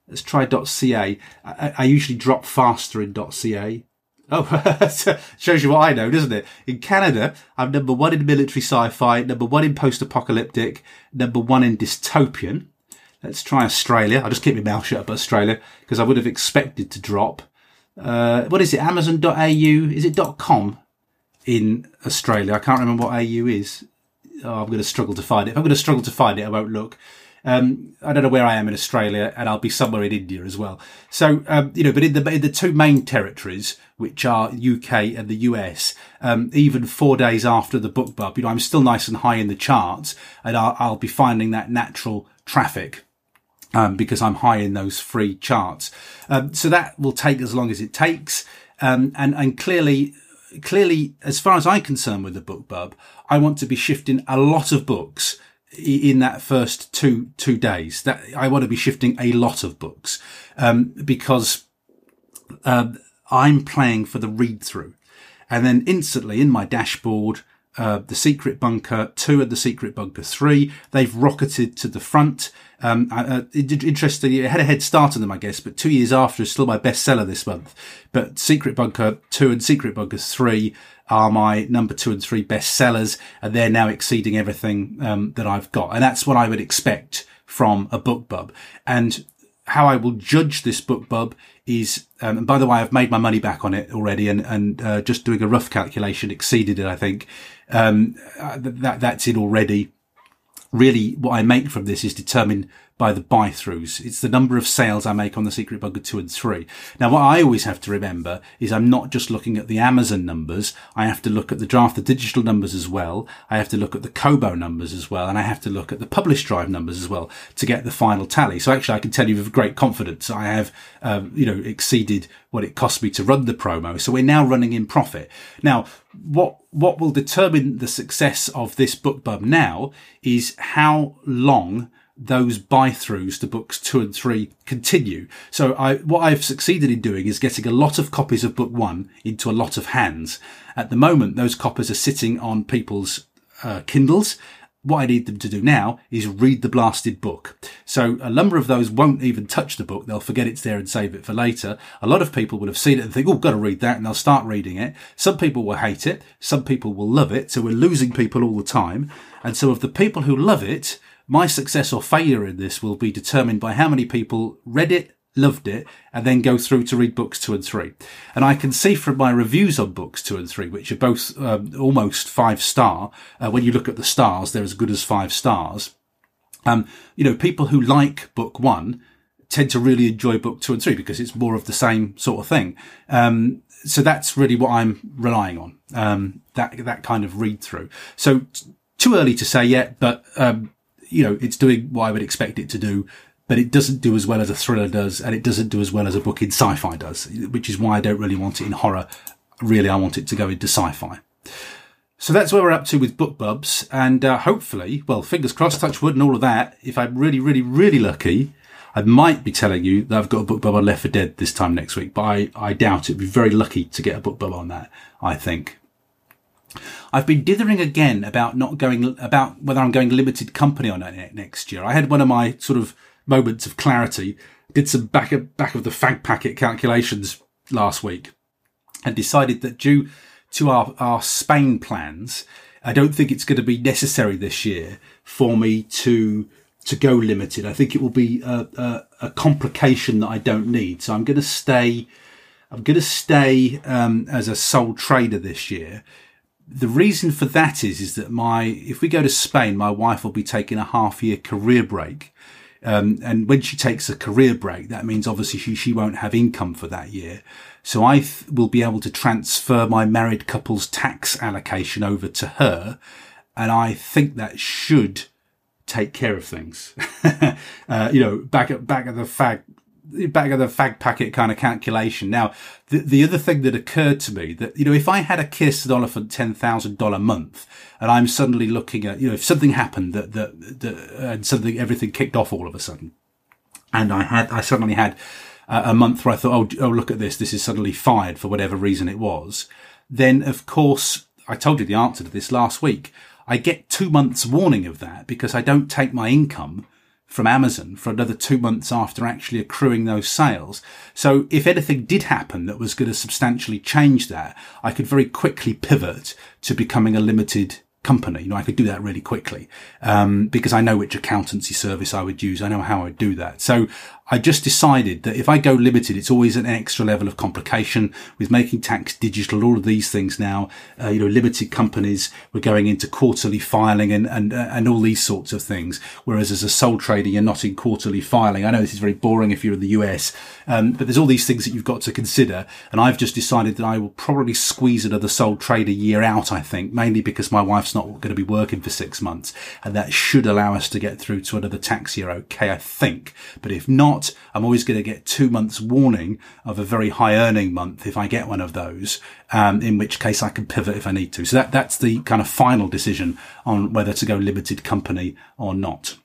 Let's try .ca. I, I usually drop faster in .ca. Oh, shows you what I know, doesn't it? In Canada, I'm number one in military sci-fi, number one in post-apocalyptic, number one in dystopian. Let's try Australia. I'll just keep my mouth shut about Australia because I would have expected to drop. Uh, what is it? Amazon.au? Is it .com in Australia? I can't remember what AU is. Oh, I'm going to struggle to find it. If I'm going to struggle to find it, I won't look. Um, I don't know where I am in Australia, and I'll be somewhere in India as well. So, um, you know, but in the in the two main territories, which are UK and the US, um, even four days after the BookBub, you know, I'm still nice and high in the charts, and I'll, I'll be finding that natural traffic um, because I'm high in those free charts. Um, so that will take as long as it takes. Um, and, and clearly, clearly, as far as I'm concerned with the BookBub, I want to be shifting a lot of books in that first two, two days that I want to be shifting a lot of books, um, because, uh, I'm playing for the read through. And then instantly in my dashboard, uh, the Secret Bunker 2 and the Secret Bunker 3. They've rocketed to the front. Um, uh, interestingly, it had a head start on them, I guess, but two years after is still my bestseller this month. But Secret Bunker 2 and Secret Bunker 3 are my number two and three bestsellers, and they're now exceeding everything um, that I've got. And that's what I would expect from a BookBub. And how I will judge this BookBub is, um, and by the way, I've made my money back on it already, and and uh, just doing a rough calculation exceeded it. I think um, uh, that that's it already. Really, what I make from this is determined by the buy throughs. It's the number of sales I make on the Secret Bunker 2 and 3. Now, what I always have to remember is I'm not just looking at the Amazon numbers. I have to look at the Draft2Digital numbers as well. I have to look at the Kobo numbers as well. And I have to look at the published drive numbers as well to get the final tally. So actually, I can tell you with great confidence, I have, um, you know, exceeded what it cost me to run the promo. So we're now running in profit. Now, what, what will determine the success of this book BookBub now is how long those buy throughs to books two and three continue. So I, what I've succeeded in doing is getting a lot of copies of book one into a lot of hands. At the moment, those copies are sitting on people's uh, Kindles. What I need them to do now is read the blasted book. So a number of those won't even touch the book. They'll forget it's there and save it for later. A lot of people will have seen it and think, oh, got to read that. And they'll start reading it. Some people will hate it. Some people will love it. So we're losing people all the time. And so of the people who love it, my success or failure in this will be determined by how many people read it, loved it, and then go through to read books two and three. And I can see from my reviews on books two and three, which are both um, almost five star, uh, when you look at the stars, they're as good as five stars. Um, you know, people who like book one tend to really enjoy book two and three because it's more of the same sort of thing. Um, so that's really what I'm relying on. Um, that, that kind of read through. So t- too early to say yet, but, um, you know, it's doing what I would expect it to do, but it doesn't do as well as a thriller does, and it doesn't do as well as a book in sci-fi does, which is why I don't really want it in horror. Really, I want it to go into sci-fi. So that's where we're up to with BookBubs, and uh, hopefully, well, fingers crossed, touch wood, and all of that. If I'm really, really, really lucky, I might be telling you that I've got a BookBub on Left for Dead this time next week, but I, I doubt it. I'd be very lucky to get a BookBub on that. I think. I've been dithering again about not going, about whether I'm going limited company on it next year. I had one of my sort of moments of clarity. Did some back of, back of the fag packet calculations last week and decided that due to our, our Spain plans, I don't think it's going to be necessary this year for me to to go limited. I think it will be a, a, a complication that I don't need. So I'm going to stay. I'm going to stay um, as a sole trader this year. The reason for that is is that my if we go to Spain, my wife will be taking a half year career break. Um, and when she takes a career break, that means obviously she, she won't have income for that year. So I th- will be able to transfer my married couple's tax allocation over to her. And I think that should take care of things. uh, you know, back at, back at the fag, back of the fag packet kind of calculation. Now, the, the other thing that occurred to me that, you know, if I had a Kirsten Oliphant $10,000 a month and I'm suddenly looking at, you know, if something happened that, that, that, uh, and something, everything kicked off all of a sudden and I had, I suddenly had a month where I thought, oh, oh, look at this. This is suddenly fired for whatever reason it was. Then of course, I told you the answer to this last week. I get two months warning of that because I don't take my income from Amazon for another two months after actually accruing those sales. So if anything did happen that was going to substantially change that, I could very quickly pivot to becoming a limited company. You know, I could do that really quickly, um, because I know which accountancy service I would use. I know how I'd do that. So I just decided that if I go limited, it's always an extra level of complication with making tax digital, all of these things now, uh, you know, limited companies, we're going into quarterly filing and, and, uh, and all these sorts of things. Whereas as a sole trader, you're not in quarterly filing. I know this is very boring if you're in the US, um, but there's all these things that you've got to consider. And I've just decided that I will probably squeeze another sole trader year out, I think, mainly because my wife's not going to be working for six months. And that should allow us to get through to another tax year. Okay. I think, but if not, not, I'm always going to get two months warning of a very high earning month if I get one of those. Um, in which case I can pivot if I need to. So that, that's the kind of final decision on whether to go limited company or not.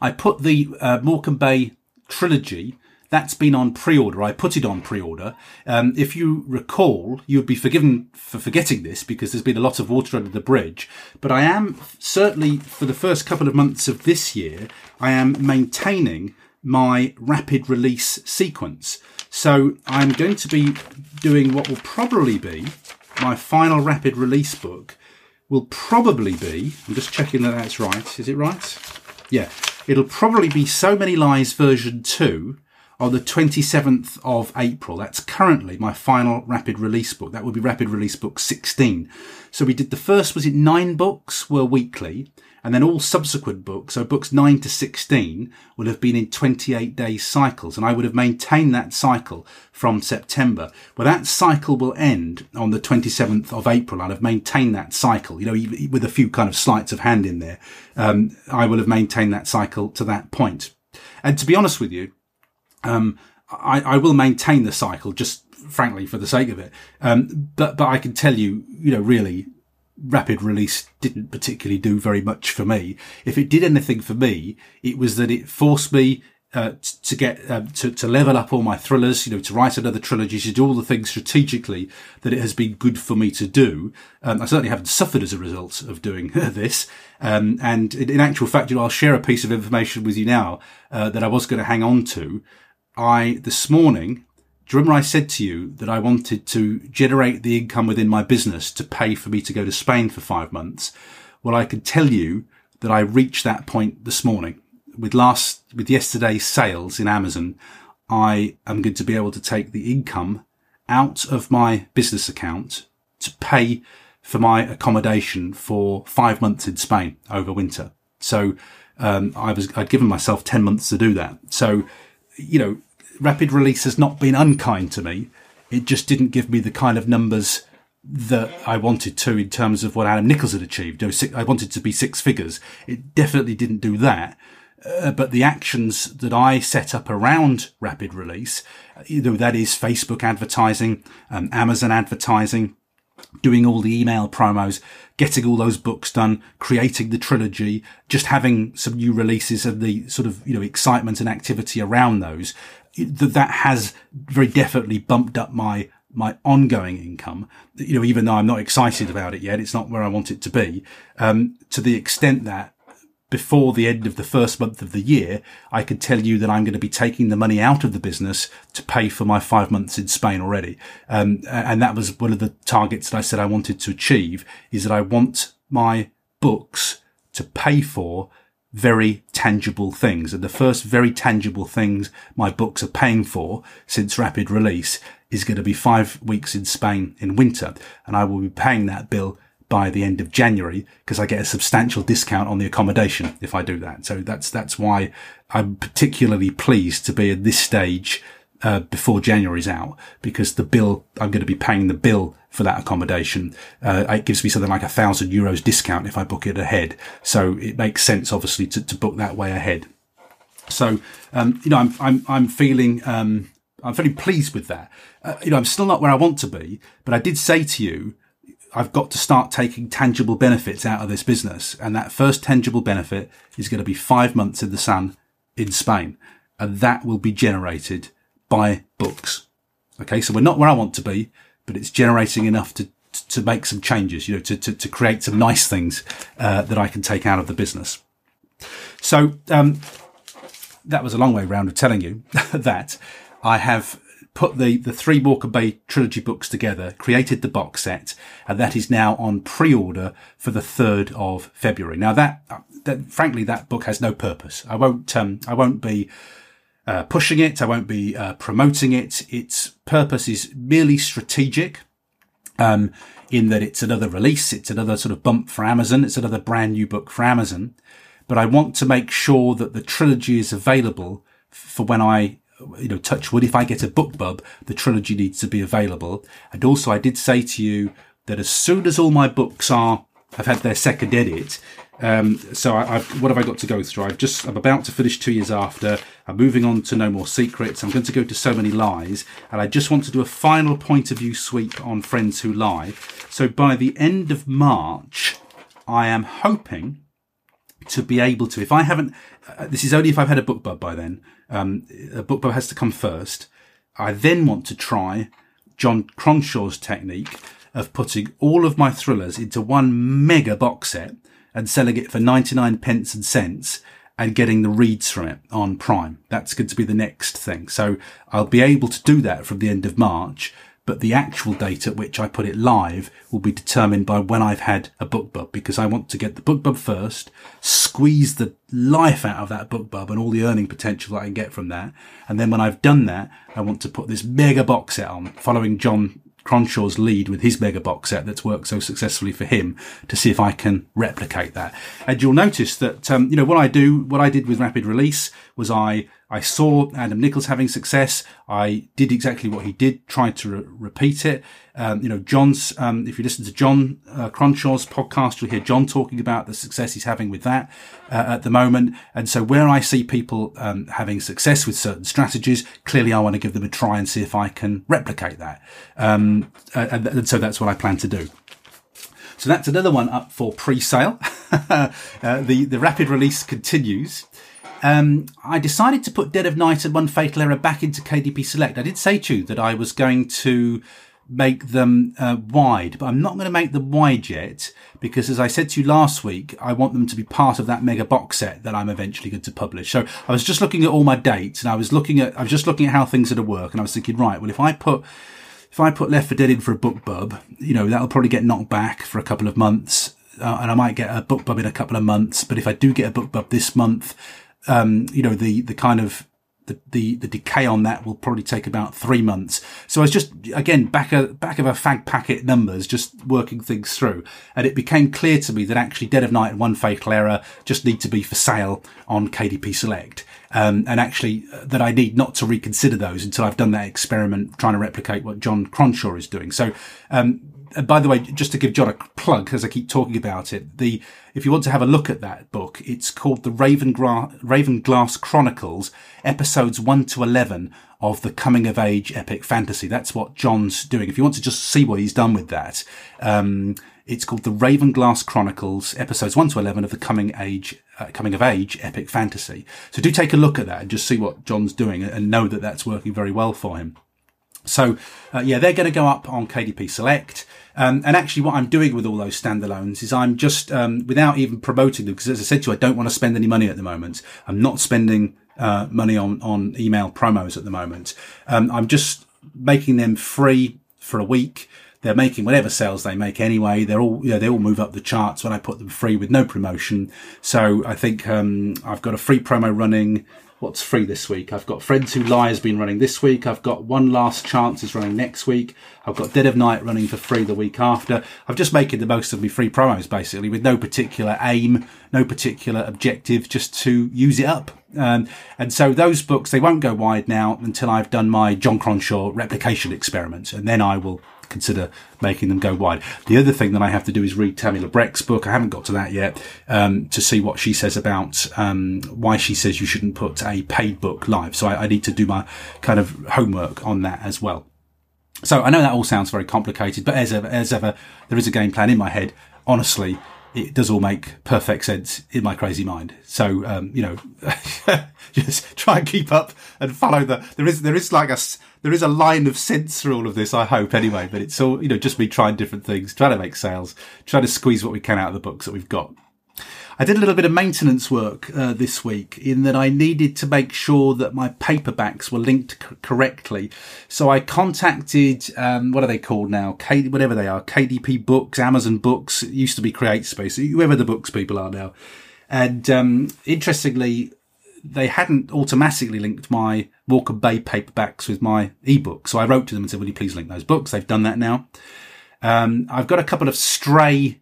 I put the uh, Morecambe Bay trilogy that's been on pre-order. I put it on pre-order. Um, if you recall, you'd be forgiven for forgetting this because there's been a lot of water under the bridge. But I am certainly for the first couple of months of this year, I am maintaining my rapid release sequence. So I'm going to be doing what will probably be my final rapid release book will probably be, I'm just checking that that's right. Is it right? Yeah. It'll probably be So Many Lies version 2 on the 27th of April. That's currently my final rapid release book. That would be rapid release book 16. So we did the first, was it nine books were weekly and then all subsequent books, so books 9 to 16, will have been in 28 day cycles, and I would have maintained that cycle from September. Well, that cycle will end on the 27th of April. I'll have maintained that cycle, you know, with a few kind of sleights of hand in there. Um, I will have maintained that cycle to that point. And to be honest with you, um, I, I will maintain the cycle just frankly for the sake of it. Um, but, but I can tell you, you know, really rapid release didn't particularly do very much for me. If it did anything for me, it was that it forced me uh, to get uh, to, to level up all my thrillers, you know, to write another trilogy, to do all the things strategically that it has been good for me to do. Um, I certainly haven't suffered as a result of doing this. Um, and in, actual fact, you know, I'll share a piece of information with you now uh, that I was going to hang on to. I this morning do you remember I said to you that I wanted to generate the income within my business to pay for me to go to Spain for five months? Well, I can tell you that I reached that point this morning with last, with yesterday's sales in Amazon. I am going to be able to take the income out of my business account to pay for my accommodation for five months in Spain over winter. So, um, I was, I'd given myself 10 months to do that. So, you know, rapid release has not been unkind to me. It just didn't give me the kind of numbers that I wanted to in terms of what Adam Nichols had achieved. I wanted to be six figures. It definitely didn't do that. Uh, but the actions that I set up around rapid release, you know, that is Facebook advertising, um, Amazon advertising, doing all the email promos, getting all those books done, creating the trilogy, just having some new releases and the sort of, you know, excitement and activity around those that that has very definitely bumped up my my ongoing income, you know, even though I'm not excited about it yet, it's not where I want it to be. Um, to the extent that before the end of the first month of the year, I could tell you that I'm going to be taking the money out of the business to pay for my five months in Spain already. Um, and that was one of the targets that I said I wanted to achieve is that I want my books to pay for very tangible things. And the first very tangible things my books are paying for since rapid release is going to be five weeks in Spain in winter. And I will be paying that bill by the end of January because I get a substantial discount on the accommodation if I do that. So that's, that's why I'm particularly pleased to be at this stage uh, before January's out because the bill, I'm going to be paying the bill for that accommodation. Uh, it gives me something like a thousand euros discount if I book it ahead. So it makes sense, obviously, to, to book that way ahead. So, um, you know, I'm, I'm, I'm feeling, um, I'm very pleased with that. Uh, you know, I'm still not where I want to be, but I did say to you, I've got to start taking tangible benefits out of this business. And that first tangible benefit is going to be five months in the sun in Spain. And that will be generated by books. Okay. So we're not where I want to be, but it's generating enough to, to make some changes, you know, to, to, to create some nice things, uh, that I can take out of the business. So, um, that was a long way round of telling you that I have put the, the three Walker Bay trilogy books together, created the box set, and that is now on pre-order for the 3rd of February. Now that, that frankly, that book has no purpose. I won't, um, I won't be, uh, pushing it. I won't be, uh, promoting it. Its purpose is merely strategic. Um, in that it's another release. It's another sort of bump for Amazon. It's another brand new book for Amazon. But I want to make sure that the trilogy is available for when I you know, touch wood, if I get a BookBub, the trilogy needs to be available. And also I did say to you that as soon as all my books are, have had their second edit, um, so I, have what have I got to go through? I've just, I'm about to finish two years after. I'm moving on to No More Secrets. I'm going to go to So Many Lies. And I just want to do a final point of view sweep on Friends Who Lie. So by the end of March, I am hoping to be able to, if I haven't, uh, this is only if I've had a BookBub by then, um, a BookBub has to come first. I then want to try John Cronshaw's technique of putting all of my thrillers into one mega box set and selling it for 99 pence and cents and getting the reads from it on Prime. That's going to be the next thing. So I'll be able to do that from the end of March but the actual date at which I put it live will be determined by when I've had a BookBub because I want to get the BookBub first, squeeze the life out of that BookBub and all the earning potential that I can get from that. And then when I've done that, I want to put this mega box set on following John Cronshaw's lead with his mega box set that's worked so successfully for him to see if I can replicate that. And you'll notice that, um, you know, what I do, what I did with rapid release was I I saw Adam Nichols having success. I did exactly what he did, tried to re- repeat it. Um, you know, John's, um, if you listen to John uh, Cronshaw's podcast, you'll hear John talking about the success he's having with that uh, at the moment. And so where I see people um, having success with certain strategies, clearly I want to give them a try and see if I can replicate that. Um, and, and so that's what I plan to do. So that's another one up for pre-sale. uh, the, the rapid release continues um, I decided to put Dead of Night and One Fatal Error back into KDP Select. I did say to you that I was going to make them uh, wide, but I'm not going to make them wide yet because, as I said to you last week, I want them to be part of that mega box set that I'm eventually going to publish. So I was just looking at all my dates, and I was looking at I was just looking at how things are to work, and I was thinking, right, well, if I put if I put Left for Dead in for a BookBub, you know, that'll probably get knocked back for a couple of months. Uh, and I might get a BookBub in a couple of months, but if I do get a BookBub this month, um, you know, the, the kind of, the, the, the decay on that will probably take about three months. So I was just, again, back a, back of a fag packet numbers, just working things through. And it became clear to me that actually Dead of Night and One Fatal Error just need to be for sale on KDP Select. Um, and actually uh, that I need not to reconsider those until I've done that experiment trying to replicate what John Cronshaw is doing. So, um, and by the way, just to give John a plug, as I keep talking about it, the if you want to have a look at that book, it's called the Raven, Gra- Ravenglass Chronicles, episodes one to eleven of the coming of age epic fantasy. That's what John's doing. If you want to just see what he's done with that, um, it's called the Ravenglass Chronicles, episodes one to eleven of the coming age, uh, coming of age epic fantasy. So do take a look at that and just see what John's doing and know that that's working very well for him. So uh, yeah, they're going to go up on KDP Select. Um, and actually, what I'm doing with all those standalones is I'm just um, without even promoting them because, as I said to you, I don't want to spend any money at the moment. I'm not spending uh, money on on email promos at the moment. Um, I'm just making them free for a week. They're making whatever sales they make anyway. They're all, you know, they all move up the charts when I put them free with no promotion. So I think, um, I've got a free promo running what's free this week. I've got Friends Who Lie has been running this week. I've got One Last Chance is running next week. I've got Dead of Night running for free the week after. I'm just making the most of my free promos basically with no particular aim, no particular objective, just to use it up. Um, and so those books, they won't go wide now until I've done my John Cronshaw replication experiment. And then I will consider making them go wide. The other thing that I have to do is read Tammi Labrecque's book. I haven't got to that yet um, to see what she says about um, why she says you shouldn't put a paid book live. So I, I need to do my kind of homework on that as well. So I know that all sounds very complicated, but as ever, as ever, there is a game plan in my head. Honestly, it does all make perfect sense in my crazy mind. So, um, you know, just try and keep up and follow the, there is, there is like a, there is a line of sense through all of this, I hope anyway, but it's all, you know, just me trying different things, trying to make sales, trying to squeeze what we can out of the books that we've got. I did a little bit of maintenance work uh, this week in that I needed to make sure that my paperbacks were linked c- correctly. So I contacted, um, what are they called now? K- whatever they are, KDP Books, Amazon Books, it used to be CreateSpace, whoever the books people are now. And um, interestingly, they hadn't automatically linked my Walker Bay paperbacks with my ebook. So I wrote to them and said, will you please link those books? They've done that now. Um, I've got a couple of stray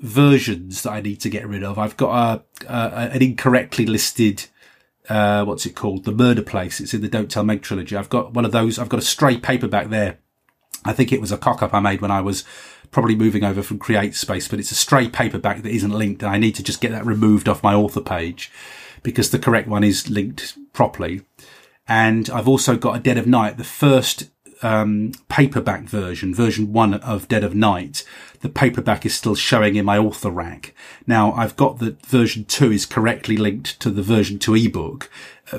versions that I need to get rid of. I've got a, a an incorrectly listed uh, what's it called? The Murder Place. It's in the Don't Tell Meg trilogy. I've got one of those. I've got a stray paperback there. I think it was a cock up I made when I was probably moving over from Create Space, but it's a stray paperback that isn't linked and I need to just get that removed off my author page because the correct one is linked properly. And I've also got a Dead of Night, the first um, paperback version, version one of Dead of Night, the paperback is still showing in my author rack. Now I've got the version two is correctly linked to the version two ebook.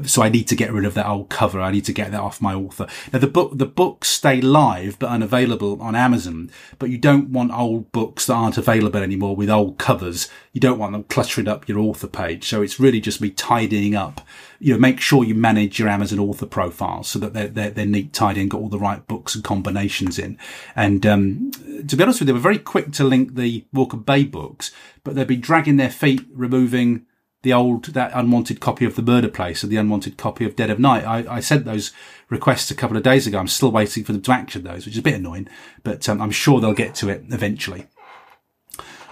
So I need to get rid of that old cover. I need to get that off my author. Now the book, the books stay live but unavailable on Amazon, but you don't want old books that aren't available anymore with old covers. You don't want them cluttering up your author page. So it's really just me tidying up you know, make sure you manage your Amazon author profiles so that they're, they're, they're neat, tidy and got all the right books and combinations in. And, um, to be honest with you, they were very quick to link the Walker Bay books, but they'd be dragging their feet, removing the old, that unwanted copy of The Murder Place and the unwanted copy of Dead of Night. I, I sent those requests a couple of days ago. I'm still waiting for them to action those, which is a bit annoying, but um, I'm sure they'll get to it eventually.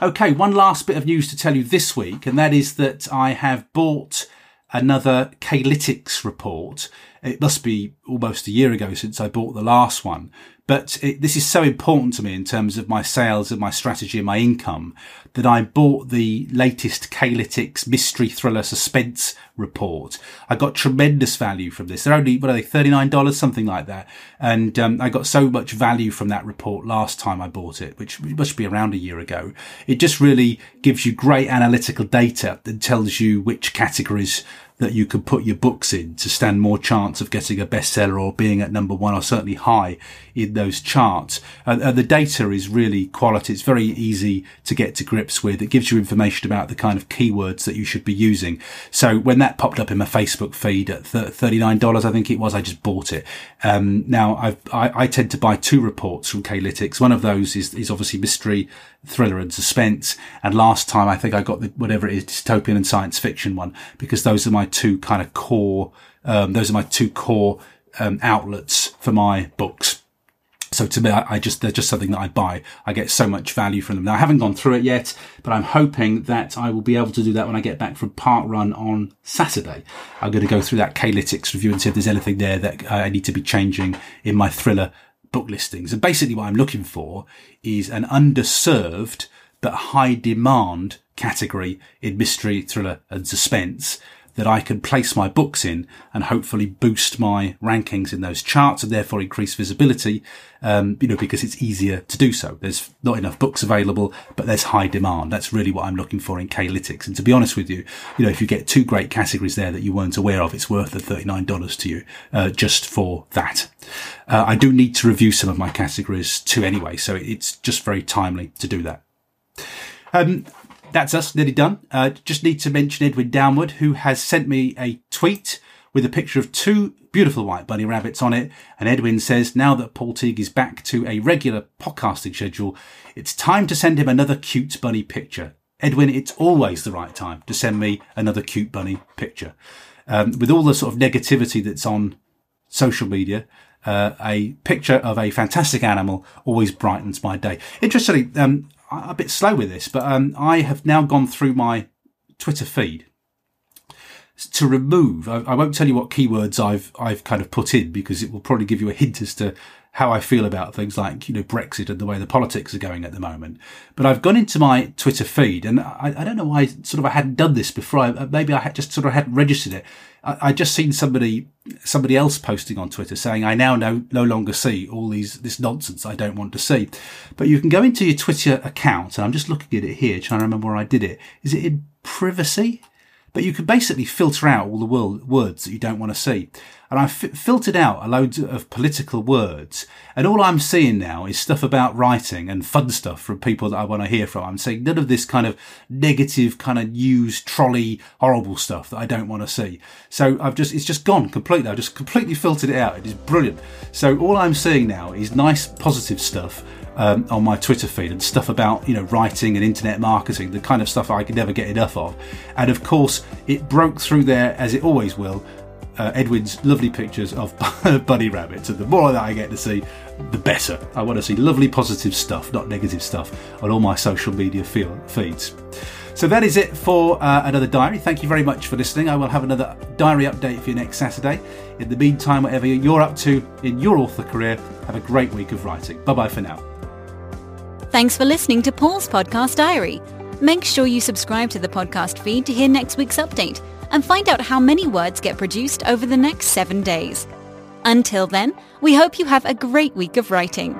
Okay, one last bit of news to tell you this week, and that is that I have bought another K-Lytics report. It must be almost a year ago since I bought the last one, but it, this is so important to me in terms of my sales and my strategy and my income that I bought the latest K-Lytics mystery thriller suspense report. I got tremendous value from this. They're only, what are they, $39, something like that. And um, I got so much value from that report last time I bought it, which must be around a year ago. It just really gives you great analytical data and tells you which categories that you can put your books in to stand more chance of getting a bestseller or being at number one or certainly high in those charts. And, and, the data is really quality. It's very easy to get to grips with. It gives you information about the kind of keywords that you should be using. So when that popped up in my Facebook feed at $39, I think it was, I just bought it. Um, now I've, I, I tend to buy two reports from K-Lytics. One of those is, is obviously mystery thriller and suspense. And last time I think I got the, whatever it is, dystopian and science fiction one, because those are my two kind of core, um, those are my two core, um, outlets for my books. So to me, I, I, just, they're just something that I buy. I get so much value from them. Now I haven't gone through it yet, but I'm hoping that I will be able to do that when I get back from Park Run on Saturday. I'm going to go through that K-Lytics review and see if there's anything there that uh, I need to be changing in my thriller book listings. And basically what I'm looking for is an underserved but high demand category in mystery, thriller and suspense that I can place my books in and hopefully boost my rankings in those charts and therefore increase visibility. Um, you know, because it's easier to do so. There's not enough books available, but there's high demand. That's really what I'm looking for in K-Lytics. And to be honest with you, you know, if you get two great categories there that you weren't aware of, it's worth the $39 to you, uh, just for that. Uh, I do need to review some of my categories too anyway, so it's just very timely to do that. Um, that's us, nearly done. Uh, just need to mention Edwin Downward, who has sent me a tweet with a picture of two beautiful white bunny rabbits on it. And Edwin says, now that Paul Teague is back to a regular podcasting schedule, it's time to send him another cute bunny picture. Edwin, it's always the right time to send me another cute bunny picture. Um, with all the sort of negativity that's on social media, uh, a picture of a fantastic animal always brightens my day. Interestingly, um, a bit slow with this, but um, I have now gone through my Twitter feed to remove. I, I, won't tell you what keywords I've I've kind of put in because it will probably give you a hint as to how I feel about things like you know Brexit and the way the politics are going at the moment. But I've gone into my Twitter feed, and I, I don't know why sort of I hadn't done this before. I, maybe I had just sort of hadn't registered it. I, I just seen somebody somebody else posting on Twitter saying, I now no, no longer see all these, this nonsense I don't want to see. But you can go into your Twitter account, and I'm just looking at it here, trying to remember where I did it. Is it in privacy? But you can basically filter out all the words that you don't want to see. And I've filtered out a load of political words. And all I'm seeing now is stuff about writing and fun stuff from people that I want to hear from. I'm seeing none of this kind of negative kind of news trolley horrible stuff that I don't want to see. So I've just, it's just gone completely. I've just completely filtered it out. It is brilliant. So all I'm seeing now is nice positive stuff um, on my Twitter feed and stuff about you know writing and internet marketing, the kind of stuff I could never get enough of. And of course, it broke through there as it always will. Uh, Edwin's lovely pictures of bunny rabbits, and the more that I get to see, the better. I want to see lovely positive stuff, not negative stuff, on all my social media feeds. So that is it for uh, another diary. Thank you very much for listening. I will have another diary update for you next Saturday. In the meantime, whatever you're up to in your author career, have a great week of writing. Bye bye for now. Thanks for listening to Paul's Podcast Diary. Make sure you subscribe to the podcast feed to hear next week's update and find out how many words get produced over the next seven days. Until then, we hope you have a great week of writing.